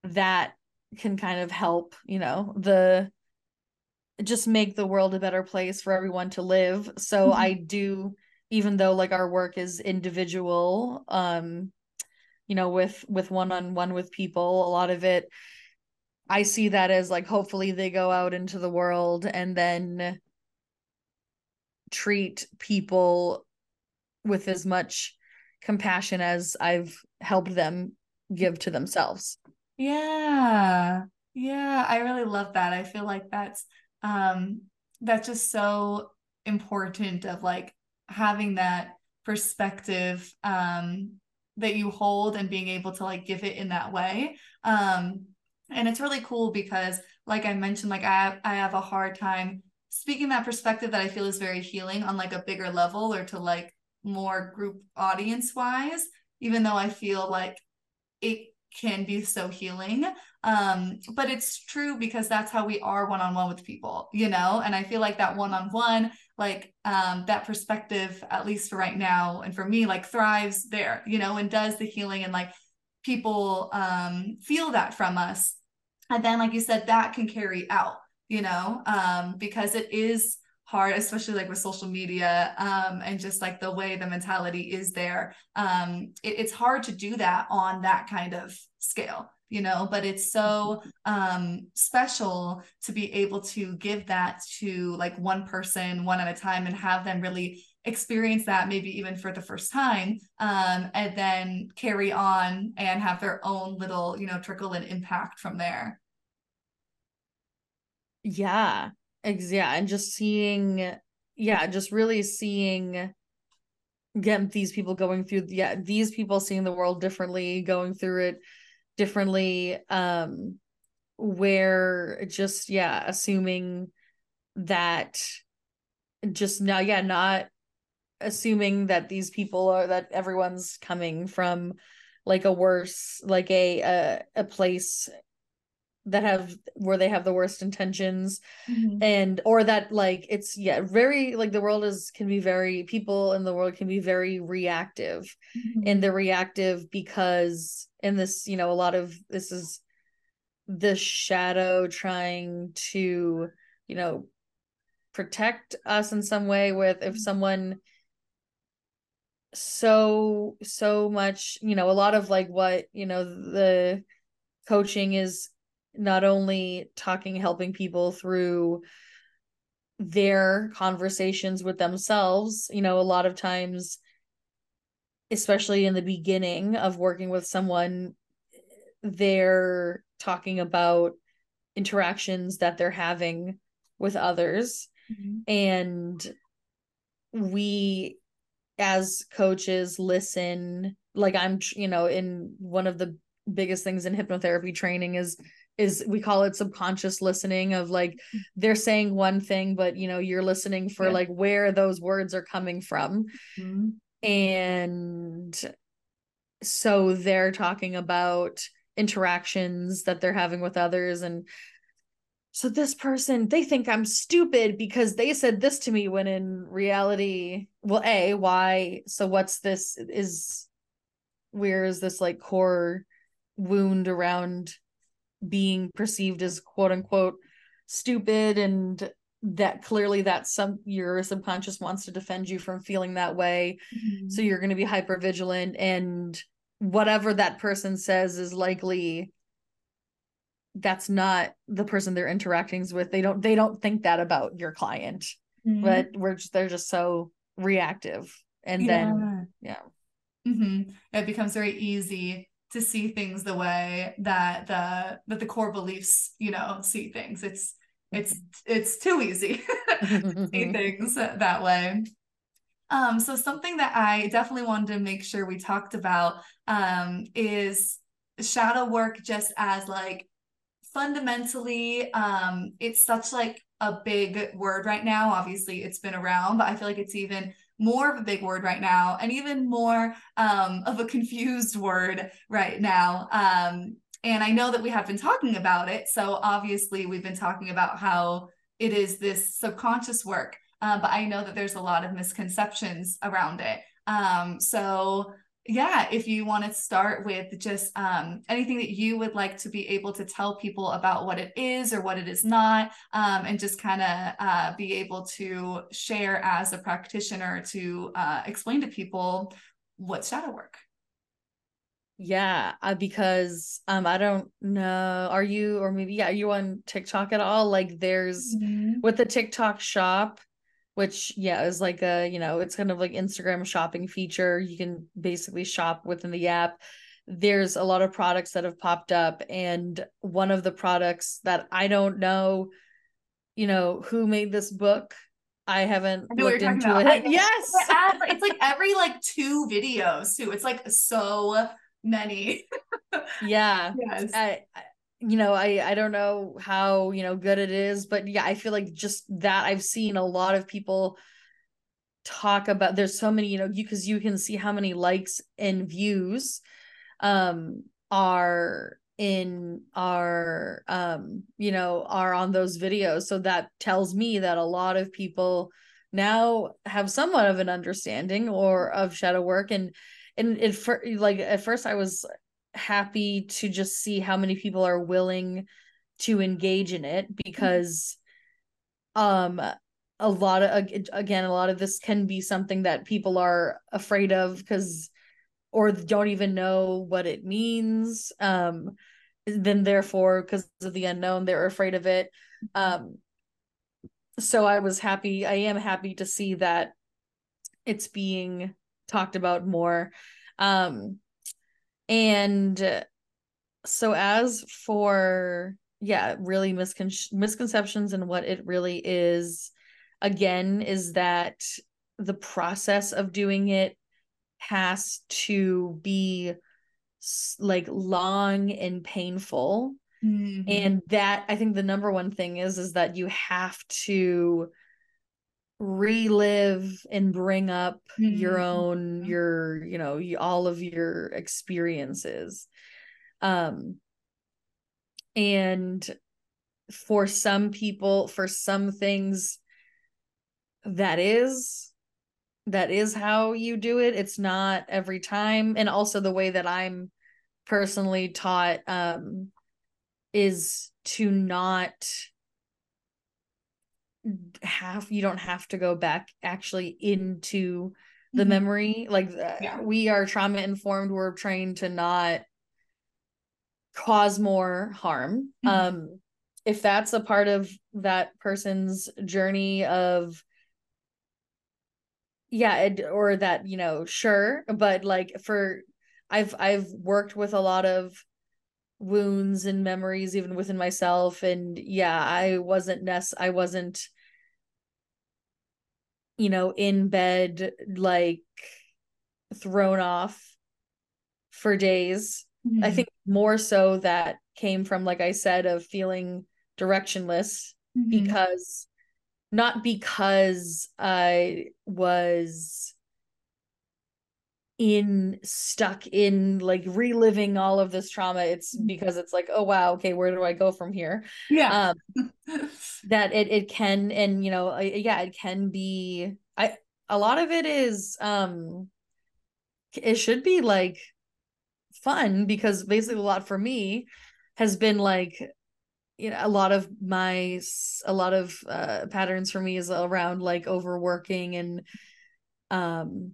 that can kind of help you know the just make the world a better place for everyone to live so Mhm. i do even though like our work is individual um you know with with one on one with people a lot of it i see that as like hopefully they go out into the world and then treat people with as much compassion as i've helped them give to themselves Yeah. Yeah, I really love that. I feel like that's um that's just so important of like having that perspective um that you hold and being able to like give it in that way. Um and it's really cool because like i mentioned like i i have a hard time speaking that perspective that i feel is very healing on like a bigger level or to like more group audience wise even though i feel like it can be so healing um but it's true because that's how we are one-on-one with people you know? And i feel like that one-on-one like um that perspective at least for right now and for me like thrives there you know and does the healing and like people um feel that from us. And then like you said that can carry out you know? Um because it is hard especially like with social media um and just like the way the mentality is there. Um it, it's hard to do that on that kind of scale you know but it's so um special to be able to give that to like one person one at a time and have them really experience that maybe even for the first time um and then carry on and have their own little you know trickle and impact from there. Yeah ex- yeah and just seeing yeah just really seeing get these people going through yeah these people seeing the world differently going through it differently um where just yeah assuming that just now yeah not assuming that these people are that everyone's coming from like a worse like a a, a place that have where they have the worst intentions mm-hmm. and or that like it's yeah very like the world is can be very people in the world can be very reactive mm-hmm. and they're reactive because in this you know a lot of this is the shadow trying to you know protect us in some way with if mm-hmm. someone so so much you know a lot of like what you know the coaching is not only talking helping people through their conversations with themselves you know a lot of times especially in the beginning of working with someone they're talking about interactions that they're having with others mm-hmm. and we as coaches listen like i'm you know in one of the biggest things in hypnotherapy training is is we call it subconscious listening of like mm-hmm. they're saying one thing but you know you're listening for yeah. like where those words are coming from mm-hmm. and so they're talking about interactions that they're having with others and so this person they think i'm stupid because they said this to me when in reality well a why so what's this is where is this like core wound around being perceived as quote unquote stupid and that clearly that some your subconscious wants to defend you from feeling that way mm-hmm. so you're going to be hyper vigilant and whatever that person says is likely that's not the person they're interacting with they don't they don't think that about your client mm-hmm. but we're just they're just so reactive and yeah. then yeah mm-hmm. it becomes very easy to see things the way that the that the core beliefs you know see things. It's it's it's too easy *laughs* to see *laughs* things that way. Um so something that i definitely wanted to make sure we talked about um is shadow work just as like fundamentally um it's such like a big word right now. Obviously it's been around but i feel like it's even more of a big word right now and even more um, of a confused word right now. Um, and I know that we have been talking about it. So obviously, we've been talking about how it is this subconscious work, uh, but I know that there's a lot of misconceptions around it. Um, so yeah, if you want to start with just um, anything that you would like to be able to tell people about what it is or what it is not, um, and just kind of uh, be able to share as a practitioner to uh, explain to people what shadow work. Yeah, uh, because um, I don't know. Are you or maybe yeah, are you on TikTok at all? Like, there's mm-hmm. with the TikTok shop which yeah is like a you know it's kind of like instagram shopping feature you can basically shop within the app there's a lot of products that have popped up and one of the products that i don't know you know who made this book I haven't I looked into *laughs* it. Yes. it's like every like two videos too. It's like so many. *laughs* yeah. Yes. I, you know, I I don't know how, you know, good it is, but yeah, I feel like just that I've seen a lot of people talk about there's so many, you know, you cuz you can see how many likes and views um are in our um you know are on those videos. So that tells me that a lot of people now have somewhat of an understanding or of shadow work. And and it for like at first i was happy to just see how many people are willing to engage in it because um a lot of again a lot of this can be something that people are afraid of because or don't even know what it means um then therefore because of the unknown they're afraid of it. Um so i was happy i am happy to see that it's being talked about more. Um and so as for yeah really miscon- misconceptions and what it really is again is that the process of doing it has to be like long and painful mm-hmm. and that i think the number one thing is is that you have to relive and bring up mm-hmm. your own your you know all of your experiences. Um and for some people for some things that is that is how you do it it's not every time. And also the way that i'm personally taught um is to not have you don't have to go back actually into the mm-hmm. memory like uh, yeah. we are trauma informed we're trained to not cause more harm mm-hmm. um if that's a part of that person's journey of yeah it, or that you know sure but like for i've i've worked with a lot of wounds and memories even within myself and yeah i wasn't ness i wasn't you know in bed like thrown off for days mm-hmm. i think more so that came from like i said of feeling directionless mm-hmm. because not because I was in stuck in like reliving all of this trauma it's mm-hmm. because it's like oh wow okay where do i go from here yeah um, *laughs* that it it can and you know yeah it can be i a lot of it is um it should be like fun because basically a lot for me has been like you know a lot of my a lot of uh patterns for me is around like overworking and um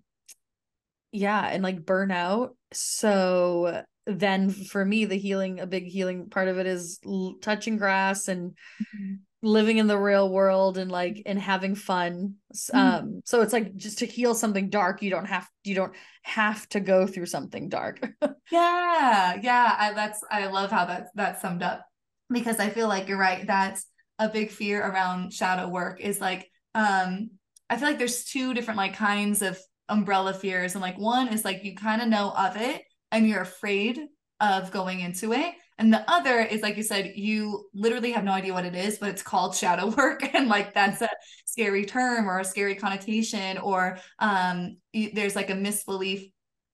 yeah and like burnout so then for me the healing a big healing part of it is l- touching grass and mm-hmm. living in the real world and like and having fun mm-hmm. um so it's like just to heal something dark you don't have you don't have to go through something dark *laughs* yeah yeah I, that's i love how that that's summed up because I feel like you're right. That's a big fear around shadow work is like, um, I feel like there's two different like kinds of umbrella fears. And like one is like you kind of know of it and you're afraid of going into it. And the other is like you said, you literally have no idea what it is, but it's called shadow *laughs* work. And like that's a scary term or a scary connotation, or um, there's like a misbelief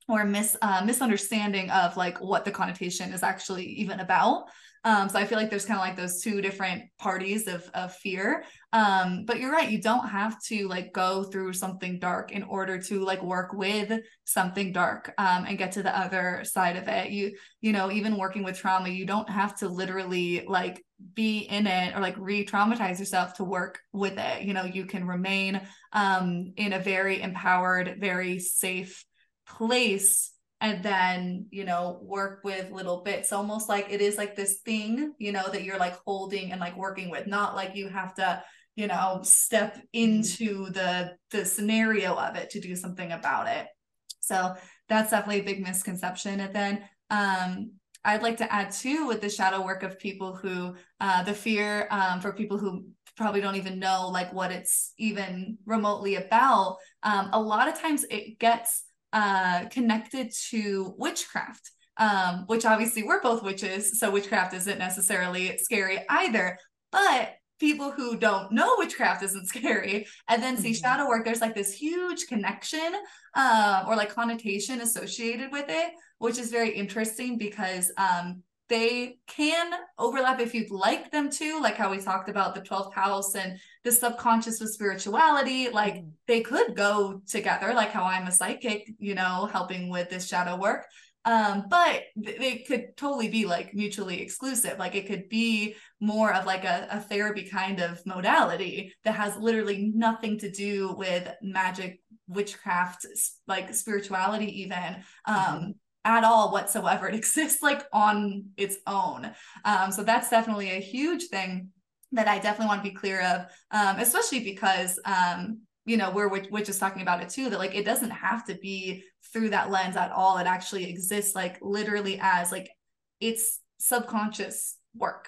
or mis uh, misunderstanding of like what the connotation is actually even about. Um, so I feel like there's kind of like those two different parties of of fear. Um, but you're right, you don't have to like go through something dark in order to like work with something dark um, and get to the other side of it. You you know, even working with trauma, you don't have to literally like be in it or like re-traumatize yourself to work with it. You know, you can remain um in a very empowered, very safe place and then you know work with little bits almost like it is like this thing you know that you're like holding and like working with not like you have to you know step mm-hmm. into the the scenario of it to do something about it so that's definitely a big misconception and then um I'd like to add too with the shadow work of people who uh, the fear um, for people who probably don't even know like what it's even remotely about um, a lot of times it gets uh, connected to witchcraft um, which obviously we're both witches so witchcraft isn't necessarily scary either but people who don't know witchcraft isn't *laughs* scary and then see mm-hmm. shadow work there's like this huge connection uh, or like connotation associated with it which is very interesting because um, they can overlap if you'd like them to, like how we talked about the 12th house and the subconscious with spirituality. Like mm-hmm. they could go together, like how I'm a psychic, you know, helping with this shadow work. Um, but they could totally be like mutually exclusive. Like it could be more of like a, a therapy kind of modality that has literally nothing to do with magic, witchcraft, like spirituality, even. Um, mm-hmm at all whatsoever. *laughs* It exists like on its own. Um, so that's definitely a huge thing that I definitely want to be clear of, um, especially because um, you know we're which just talking about it too that like it doesn't have to be through that lens at all. It actually exists like literally as like it's subconscious work.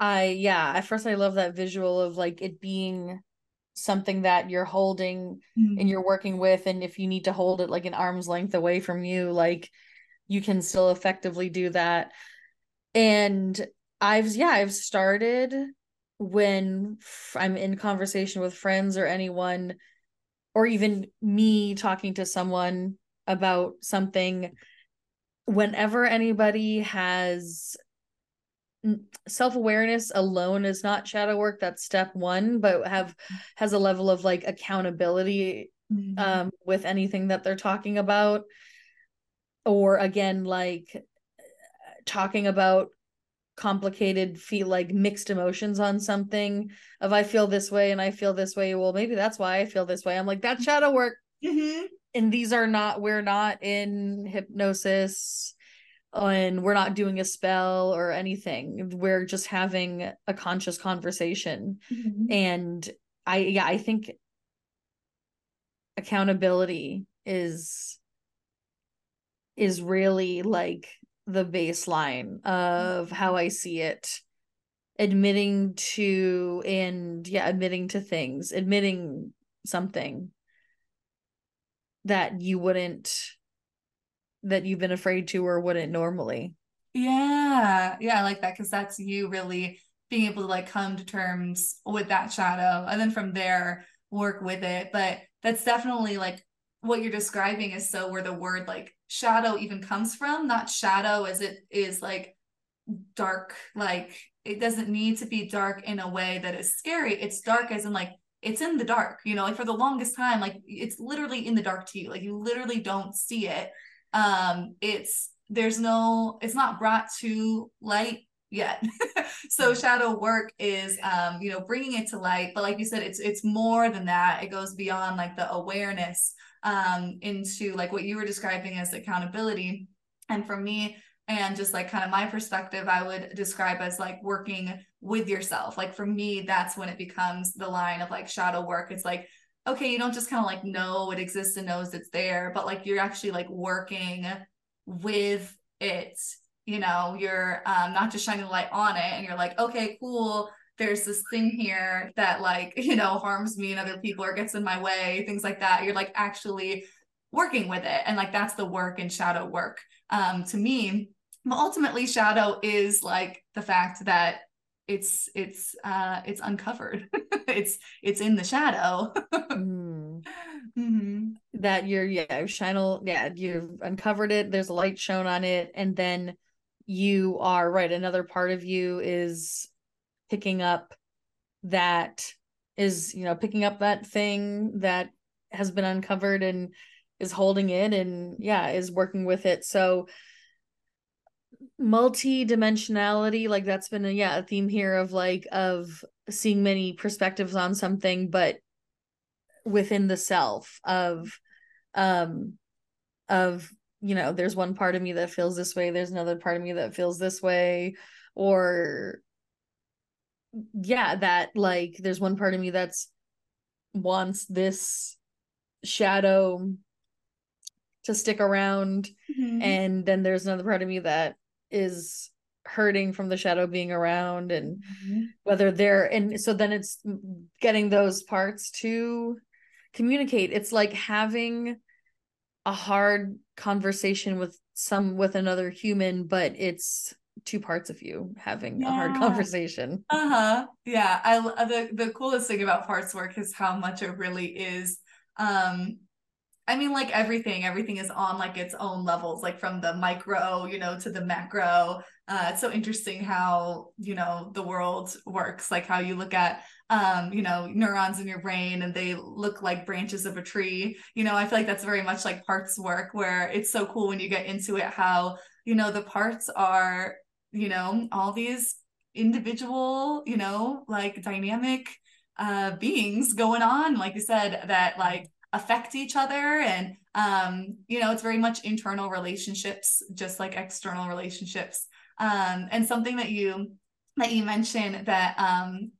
I yeah, at first I love that visual of like it being something that you're holding mm-hmm. and you're working with and if you need to hold it like an arm's length away from you like you can still effectively do that and i've yeah i've started when i'm in conversation with friends or anyone or even me talking to someone about something whenever anybody has self-awareness alone is not shadow work that's step one but have has a level of like accountability mm-hmm. um with anything that they're talking about or again like talking about complicated feel like mixed emotions on something of i feel this way and i feel this way. Well maybe that's why i feel this way. I'm like that's shadow work. Mm-hmm. and these are not we're not in hypnosis and we're not doing a spell or anything. We're just having a conscious conversation. Mm-hmm. and i yeah i think accountability is is really like the baseline of mm-hmm. how i see it admitting to and yeah admitting to things admitting something that you wouldn't that you've been afraid to or wouldn't normally. Yeah. Yeah, I like that because that's you really being able to like come to terms with that shadow and then from there work with it. But that's definitely like what you're describing is so where the word like shadow even comes from, not shadow as it is like dark, like it doesn't need to be dark in a way that is scary. It's dark as in like it's in the dark, you know, like for the longest time, like it's literally in the dark to you. Like you literally don't see it um it's there's no it's not brought to light yet *laughs* so mm-hmm. shadow work is um you know bringing it to light but like you said it's it's more than that it goes beyond like the awareness um into like what you were describing as accountability and for me and just like kind of my perspective i would describe as like working with yourself like for me that's when it becomes the line of like shadow work it's like okay, you don't just kind of like know it exists and knows it's there, but like you're actually like working with it. You know, you're um, not just shining the light on it and you're like, okay, cool. There's this thing here that like, *laughs* you know, harms me and other people or gets in my way, things like that. You're like actually working with it. And like that's the work and shadow work um, to me. But ultimately, shadow is like the fact that it's it's uh it's uncovered *laughs* it's it's in the shadow mm. *laughs* mm-hmm. that you're yeah channel yeah you've uncovered it there's a light shown on it and then you are right another part of you is picking up that is you know picking up that thing that has been uncovered and is holding it and yeah is working with it. So multi-dimensionality like that's been a yeah a theme here of like of seeing many perspectives on something but within the self of um of you know there's one part of me that feels this way there's another part of me that feels this way or yeah that like there's one part of me that's wants this shadow to stick around mm-hmm. and then there's another part of me that is hurting from the shadow being around and mm-hmm. whether they're and so then it's getting those parts to communicate it's like having a hard conversation with some with another human but it's two parts of you having yeah. a hard conversation uh-huh yeah i the the coolest thing about parts work is how much it really is um I mean, like everything, everything is on like its own levels, like from the micro, you know, to the macro. Uh, it's so interesting how, you know, the world works, like how you look at, um, you know, neurons in your brain and they look like branches of a tree. You know, I feel like that's very much like parts work, where it's so cool when you get into it, how, you know, the parts are, you know, all these individual, you know, like dynamic uh beings going on like you said that like affect each other and um you know it's very much internal relationships just like external relationships. Um and something that you that you mentioned that um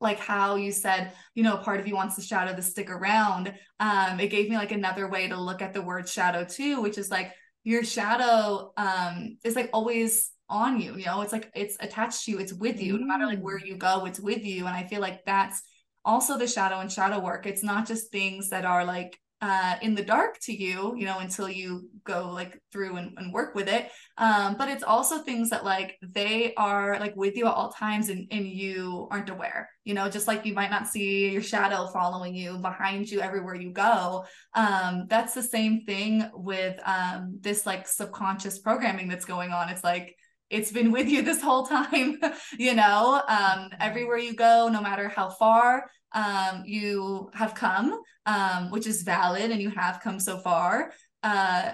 like how you said you know part of you wants the shadow to stick around um it gave me like another way to look at the word shadow too which is like your shadow um is like always on you you know it's like it's attached to you it's with you no matter like where mm. you go it's with you and i feel like that's also the shadow and shadow work it's not just things that are like uh, in the dark to you, you know, until you go like through and, and work with it. Um, but it's also things that like they are like with you at all times and, and you aren't aware, you know, just like you might not see your shadow following you behind you everywhere you go. Um, that's the same thing with um, this like subconscious programming that's going on. It's like, it's been with you *laughs* this whole time *laughs* you know um, everywhere you go no matter how far um, you have come um, which is valid and you have come so far uh,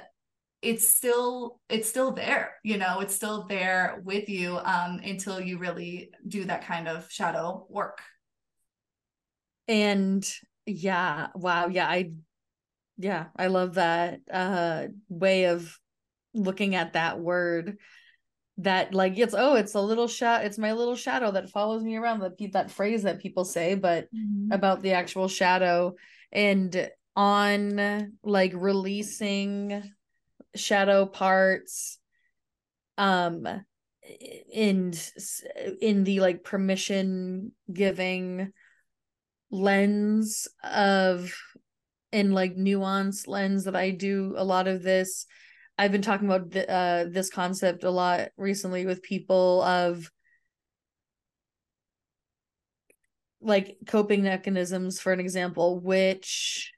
it's still it's still there you know it's still there with you um, until you really do that kind of shadow work. And yeah wow yeah i yeah i love that uh way of looking at that word that like it's oh it's a little shot it's my little shadow that follows me around that that phrase that people say but mm-hmm. about the actual shadow and on like releasing shadow parts um in in the like permission giving lens of in like nuance lens that I do a lot of this I've been talking about th- uh, this concept a lot recently with people of like coping mechanisms, for an example, which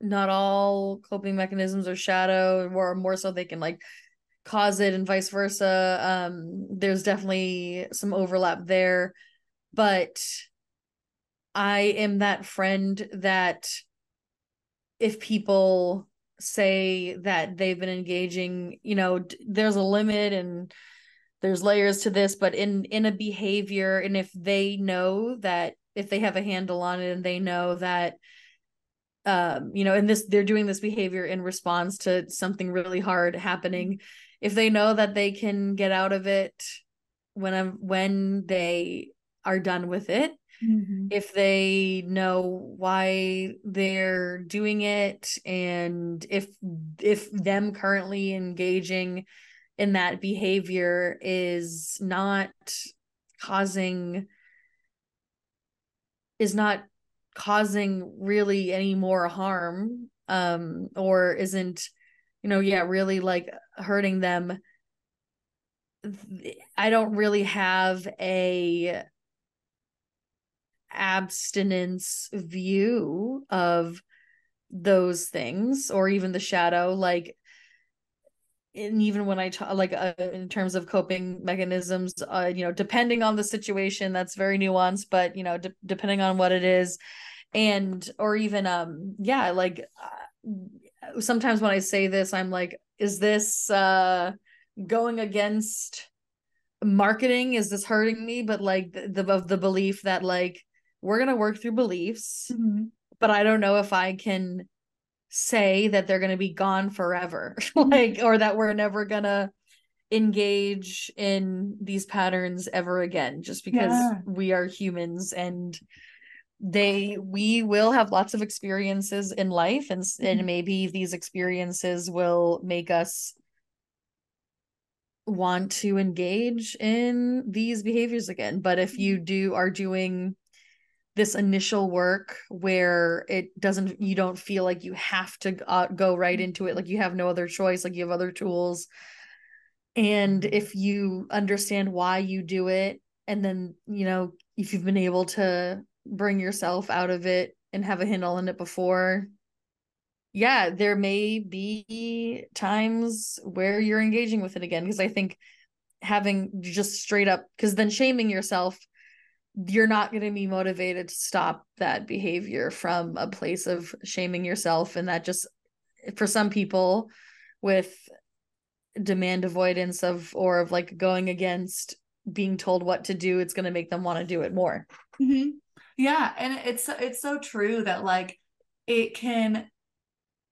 not all coping mechanisms are shadow, or more so they can like cause it and vice versa. Um, there's definitely some overlap there, but I am that friend that if people say that they've been engaging you know there's a limit and there's layers to this but in in a behavior and if they know that if they have a handle on it and they know that um you know and this they're doing this behavior in response to something really hard happening if they know that they can get out of it when I'm when they are done with it mm-hmm. if they know why they're doing it and if if them currently engaging in that behavior is not causing is not causing really any more harm um or isn't you know yeah really like hurting them i don't really have a abstinence view of those things or even the shadow like and even when i talk like uh, in terms of coping mechanisms uh you know depending on the situation that's very nuanced but you know de- depending on what it is. And or even um yeah like uh, sometimes when i say this i'm like is this uh going against marketing? Is this hurting me? But like the, the of the belief that like we're going to work through beliefs, mm-hmm. but I don't know if I can say that they're going to be gone forever, *laughs* mm-hmm. like, or that we're never going to engage in these patterns ever again, just because yeah. we are humans and they we will have lots of experiences in life and mm-hmm. and maybe these experiences will make us want to engage in these behaviors again but if you do are doing this initial work where it doesn't you don't feel like you have to uh, go right into it like you have no other choice like you have other tools. And if you understand why you do it and then you know if you've been able to bring yourself out of it and have a handle on it before yeah there may be times where you're engaging with it again because i think having just straight up because then shaming yourself you're not going to be motivated to stop that behavior from a place of shaming yourself and that just for some people with demand avoidance of or of like going against being told what to do it's going to make them want to do it more mm-hmm. yeah and it's it's so true that like it can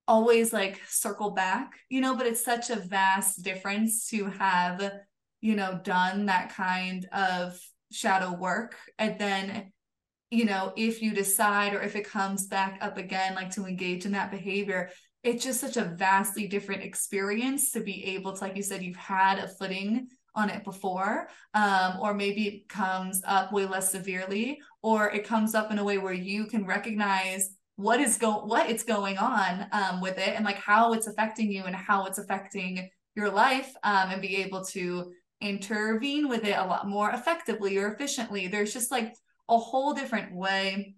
always like circle back you know but it's such a vast difference to have you know done that kind of shadow work. And then you know if you decide or if it comes back up again like to engage in that behavior it's just such a vastly different experience to be able to like you said you've had a footing on it before um, or maybe it comes up way less severely or it comes up in a way where you can recognize what is go what it's going on um, with it and like how it's affecting you and how it's affecting your life um, and be able to intervene with it a lot more effectively or efficiently. There's just like a whole different way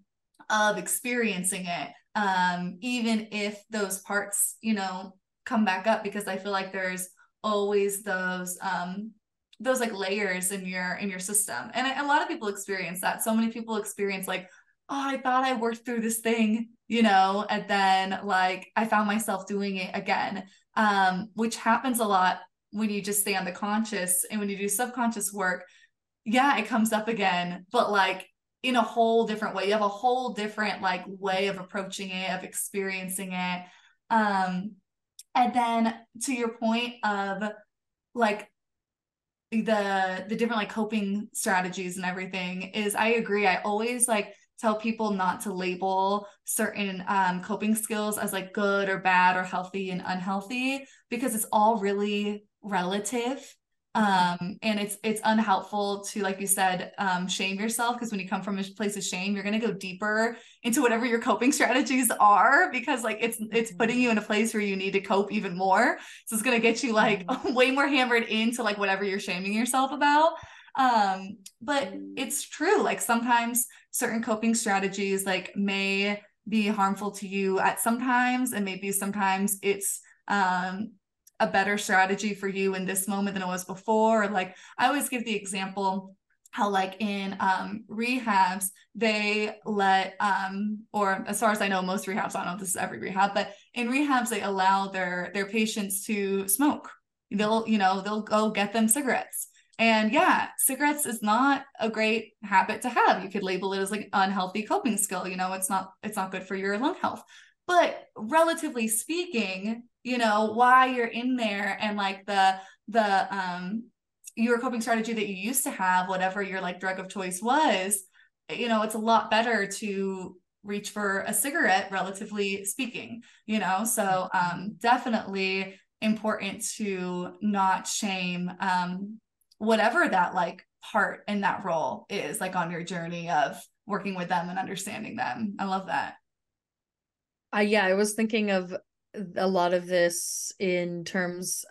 of experiencing it. Um, even if those parts, you know, come back up because I feel like there's always those um those like layers in your in your system. And a lot of people experience that. So many people experience like, oh, I thought I worked through this thing, you know, and then like I found myself doing it again. Um, which happens a lot when you just stay on the conscious and when you do subconscious work, yeah, it comes up again, but like in a whole different way. You have a whole different like way of approaching it, of experiencing it. Um, and then to your point of like the the different like coping strategies and everything is I agree. I always like tell people not to label certain um, coping skills as like good or bad or healthy and unhealthy because it's all really relative um and it's it's unhelpful to like you said um shame yourself because when you come from a place of shame you're going to go deeper into whatever your coping *laughs* strategies are because like it's it's mm-hmm. putting you in a place where you need to cope even more so it's going to get you like mm-hmm. *laughs* way more hammered into like whatever you're shaming yourself about um but it's true like sometimes certain coping strategies like may be harmful to you at sometimes and maybe sometimes it's um a better strategy for you in this moment than it was before. Like I always give the example how like in um rehabs they let um or as far as I know most rehabs I don't know if this is every rehab but in rehabs they allow their their patients to smoke. They'll you know they'll go get them cigarettes. And yeah cigarettes is not a great habit to have. You could label it as like unhealthy coping skill you know it's not it's not good for your lung health. But relatively speaking you know why you're in there and like the the um your coping strategy that you used to have whatever your like drug of choice was you know it's a lot better to reach for a cigarette relatively speaking you know? So um definitely important to not shame um whatever that like part in that role is like on your journey of working with them and understanding them. I love that. Uh, yeah i was thinking of a lot of this in terms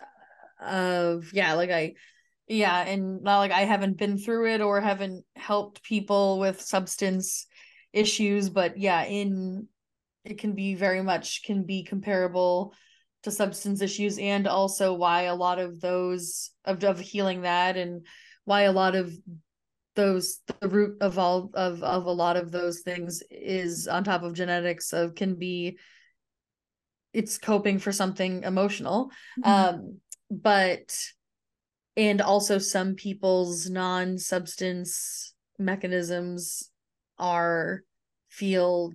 of yeah like i yeah and not like i haven't been through it or haven't helped people with substance issues but yeah in it can be very much can be comparable to substance issues and also why a lot of those of, of healing that and why a lot of those the root of all of of a lot of those things is on top of genetics of can be it's coping for something emotional mm-hmm. um but and also some people's non-substance mechanisms are feel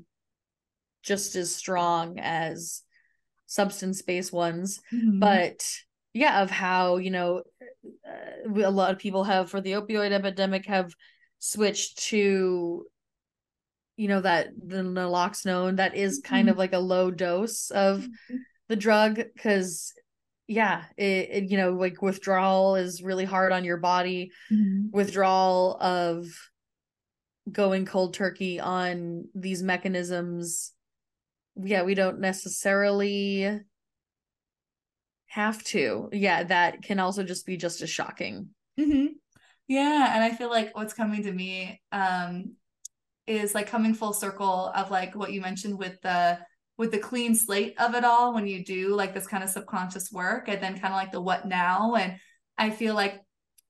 just as strong as substance-based ones mm-hmm. but yeah of how you know uh, a lot of people have for the opioid epidemic have switched to you know that the naloxone that is kind mm-hmm. of like a low dose of mm-hmm. the drug because yeah it, it, you know like withdrawal is really hard on your body Mhm. withdrawal of going cold turkey on these mechanisms yeah we don't necessarily have to yeah that can also just be just as shocking hmm Yeah, and I feel like what's coming to me um is like coming full circle of like what you mentioned with the with the clean slate of it all when you do like this kind of subconscious work and then kind of like the what now. And I feel like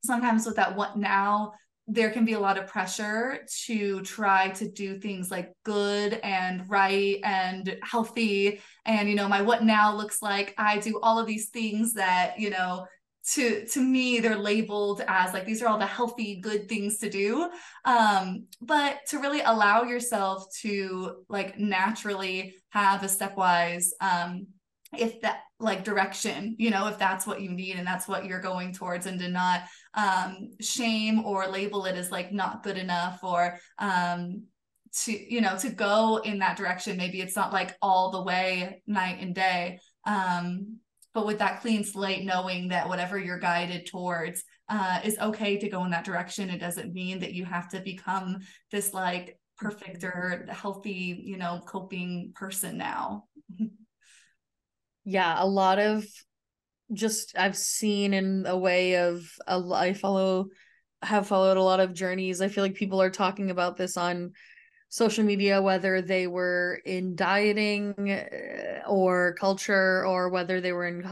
sometimes with that what now there can be a lot of pressure to try to do things like good and right and healthy. And you know my what now looks like I do all of these things that you know to to me they're labeled as like these are all the healthy good things to do. Um but to really allow yourself to like naturally have a stepwise um if that like direction you know if that's what you need and that's what you're going towards and to not um shame or label it as like not good enough or um to you know to go in that direction. Maybe it's not like all the way night and day. Um but with that clean slate knowing that whatever you're guided towards uh, is okay to go in that direction. It doesn't mean that you have to become this like perfect or healthy you know coping person now. Yeah a lot of just i've seen in a way of a, i follow have followed a lot of journeys. I feel like people are talking about this on social media whether they were in dieting uh, or culture or whether they were in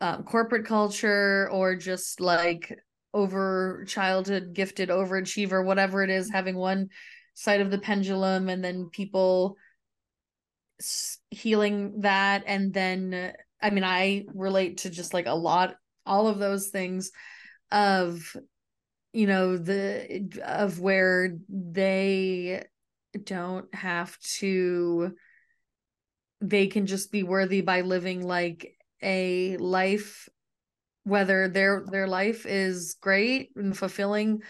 um, corporate culture or just like over childhood gifted overachiever whatever it is having one side of the pendulum and then people healing that and then i mean i relate to just like a lot all of those things of you know the of where they don't have to they can just be worthy by living like a life whether their their life is great and fulfilling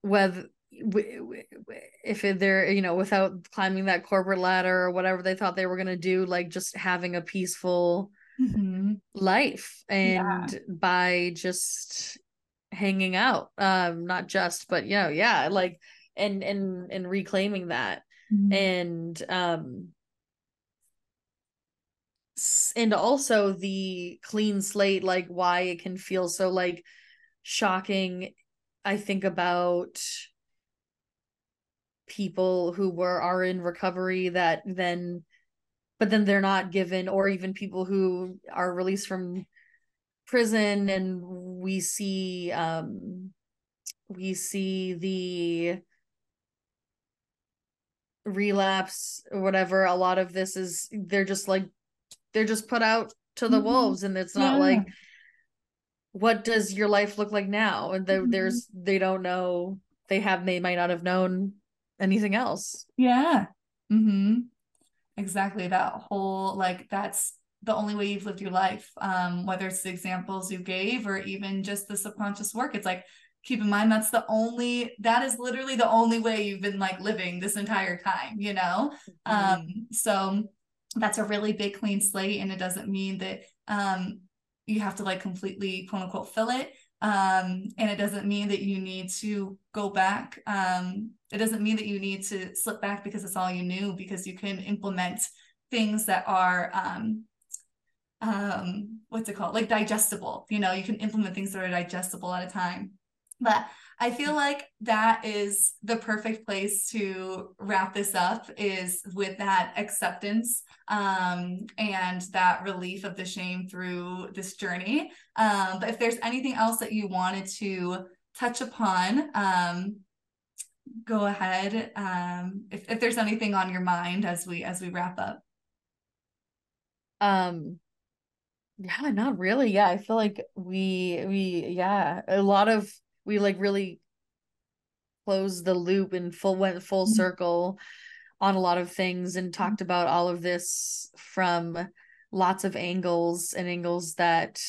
whether if they're you know without climbing that corporate ladder or whatever they thought they were going to do like just having a peaceful mm-hmm. life and yeah. by just hanging out um not just but you know yeah like and and and reclaiming that mm-hmm. and um and also the clean slate like why it can feel so like shocking i think about people who were are in recovery that then but then they're not given or even people who are released from prison and we see um we see the relapse or whatever a lot of this is they're just like they're just put out to the mm-hmm. wolves and it's not yeah. like what does your life look like now and mm-hmm. there's they don't know they have they might not have known anything else yeah mm-hmm exactly that whole like that's the only way you've lived your life um whether it's the examples you gave or even just the subconscious work it's like keep in mind that's the only that is literally the only way you've been like living this entire time you know mm-hmm. um so that's a really big clean slate and it doesn't mean that um you have to like completely quote unquote fill it um and it doesn't mean that you need to go back um it doesn't mean that you need to slip back because it's all you knew because you can implement things that are um um what's it called like digestible you know you can implement things that are digestible at a time but I feel like that is the perfect place to wrap this up is with that acceptance um, and that relief of the shame through this journey. Um, but if there's anything else that you wanted to touch upon, um, go ahead. Um, if, if there's anything on your mind as we as we wrap up. Um yeah, not really. Yeah, I feel like we we yeah, a lot of we like really closed the loop and full went full mm-hmm. circle on a lot of things and talked mm-hmm. about all of this from lots of angles and angles that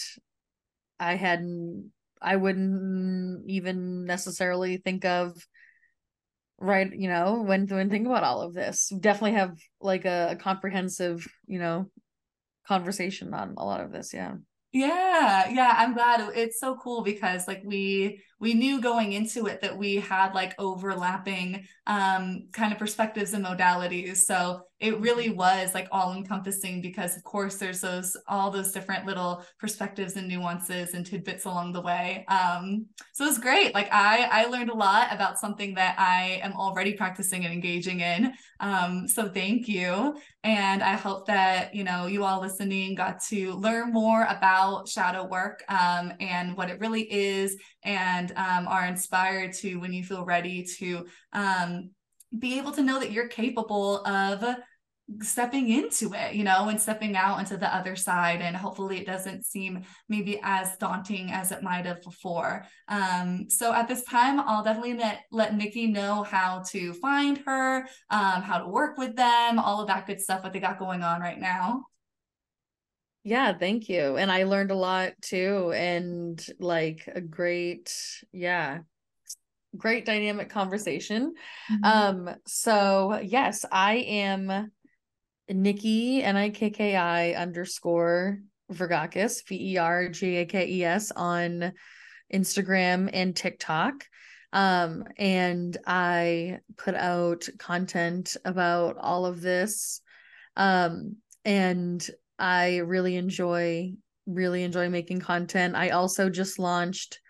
I hadn't I wouldn't even necessarily think of right you know when when think about all of this definitely have like a, a comprehensive you know conversation on a lot of this. Yeah. Yeah, yeah, I'm glad it's so cool because like we we knew going into it that we had like overlapping um kind of perspectives and modalities. So it really was like all encompassing because of course there's those all those different little perspectives and nuances and tidbits along the way. Um so it was great. Like I I learned a lot about something that I am already practicing and engaging in. Um so thank you. And I hope that, you know, you all listening got to learn more about shadow work um, and what it really is and um, are inspired to, when you feel ready, to um, be able to know that you're capable of stepping into it, you know, and stepping out into the other side. And hopefully it doesn't seem maybe as daunting as it might have before. Um, so at this time, I'll definitely let, let Nikki know how to find her, um, how to work with them, all of that good stuff, what they got going on right now. Yeah, thank you. And I learned a lot too. And like a great, yeah, great dynamic conversation. Mm-hmm. Um, so yes, I am Nikki N I K K I underscore Vergakes, V E R G A K E S on Instagram and TikTok. Um, and I put out content about all of this. Um, and I really enjoy really enjoy making content. I also just launched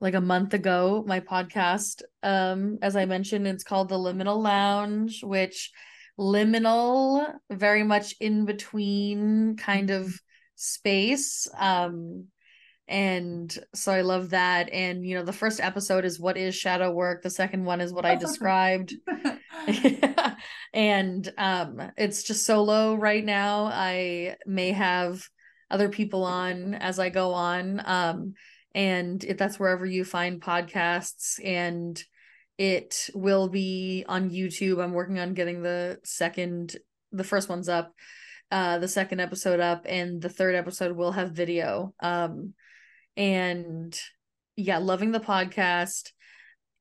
like a month ago my podcast um as I mentioned it's called The Liminal Lounge which liminal very much in between kind of space um and so I love that. And you know the first episode is what is shadow work? The second one is what I described. *laughs* *laughs* And um it's just solo right now. I may have other people on as i go on um and if that's wherever you find podcasts and it will be on youtube. I'm working on getting the second the first one's up uh the second episode up and the third episode will have video. Um and yeah loving the podcast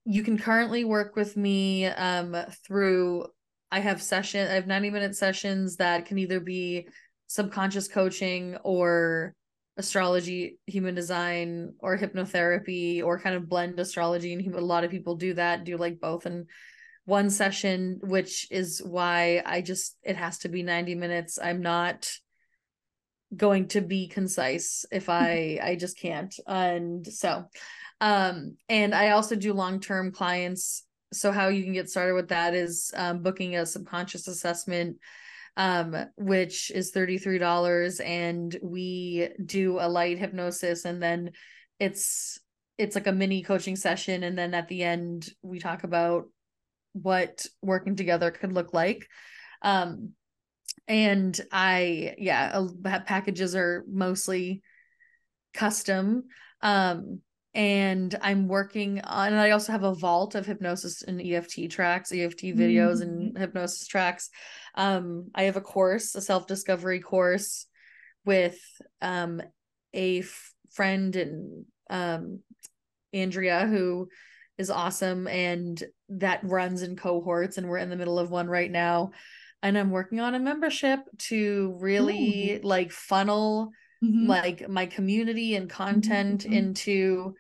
you can currently work with me um, through I have session I have 90 minute sessions that can either be subconscious coaching or astrology, human design or hypnotherapy or kind of blend astrology and a lot of people do that, do like both in one session, which is why I just it has to be 90 minutes. I'm not going to be concise if *laughs* I I just can't. And so um, and I also do long term clients. So, how you can get started with that is um, booking a subconscious assessment, um, which is $33. And we do a light hypnosis, and then it's it's like a mini coaching session and then at the end we talk about what working together could look like um and i yeah packages are mostly custom um and I'm working on and I also have a vault of hypnosis and EFT tracks, EFT videos mm-hmm. and hypnosis tracks. Um I have a course, a self-discovery course with um a f- friend and um Andrea who is awesome and that runs in cohorts and we're in the middle of one right now and I'm working on a membership to really Ooh. like funnel mm-hmm. like my community and content mm-hmm. into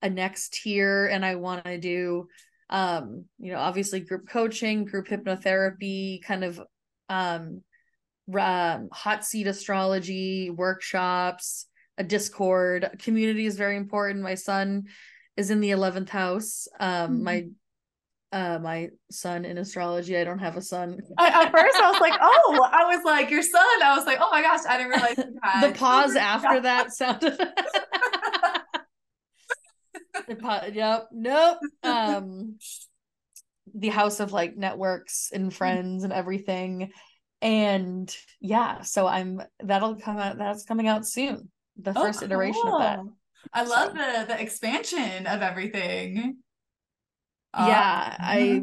a next tier and I want to do um you know obviously group coaching group hypnotherapy kind of um um, hot seat astrology workshops a discord community is very important my sun is in the 11th house um mm-hmm. my uh my sun in astrology i don't have a son I, at first i was like oh i was like your son i was like oh my gosh i didn't realize *laughs* the pause after that sounded *laughs* yep. Nope. Um the house of like networks and friends and everything. And yeah, so I'm that'll come out that's coming out soon. The oh, first cool. iteration of that. I love so. the the expansion of everything. Yeah, I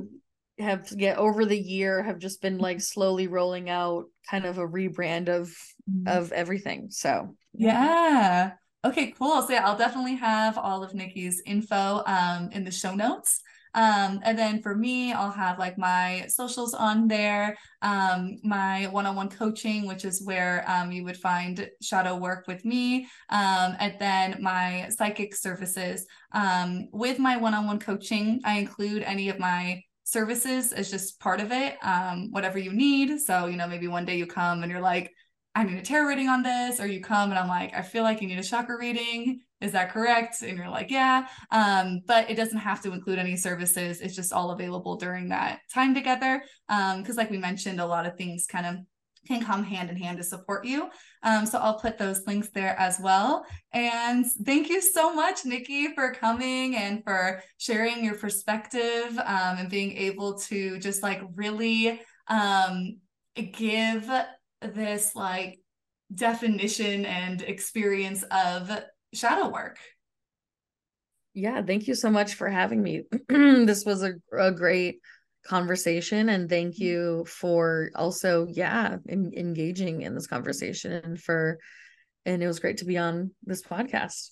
have yeah over the year have just been like slowly rolling out kind of a rebrand of mm-hmm. of everything. So yeah. Okay, cool. So yeah, I'll definitely have all of Nikki's info um, in the show notes. Um, and then for me, I'll have like my socials on there, um, my one on one coaching, which is where um, you would find shadow work with me, um, and then my psychic services. Um, with my one on one coaching, I include any of my services as just part of it, um, whatever you need. So, you know, maybe one day you come and you're like, I need a tarot reading on this, or you come and I'm like, I feel like you need a chakra reading. Is that correct? And you're like, yeah. Um, but it doesn't have to include any services. It's just all available during that time together. Um, because like we mentioned, a lot of things kind of can come hand in hand to support you. Um, so I'll put those links there as well. And thank you so much, Nikki, for coming and for sharing your perspective um, and being able to just like really um, give this like definition and experience of shadow work. Yeah, thank you so much for having me. *clears throat* this was a, a great conversation and thank mm-hmm. you for also yeah in, engaging in this conversation and for and it was great to be on this podcast.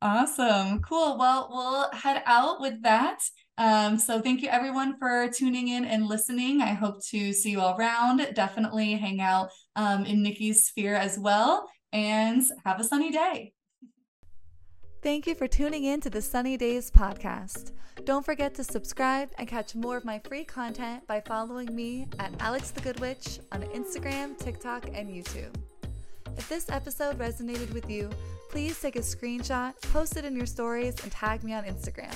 Awesome. Cool. Well we'll head out with that. Um, so thank you everyone for tuning in and listening. I hope to see you all around. Definitely hang out um, in nikki's sphere as well and have a sunny day Thank you for tuning in to the Sunny Daze podcast. Don't forget to subscribe and catch more of my free content by following me at Alex the Good Witch on Instagram, TikTok, and YouTube. If this episode resonated with you, please take a screenshot, post it in your stories, and tag me on Instagram.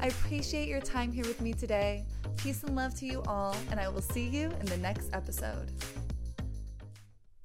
I appreciate your time here with me today. Peace and love to you all, and I will see you in the next episode.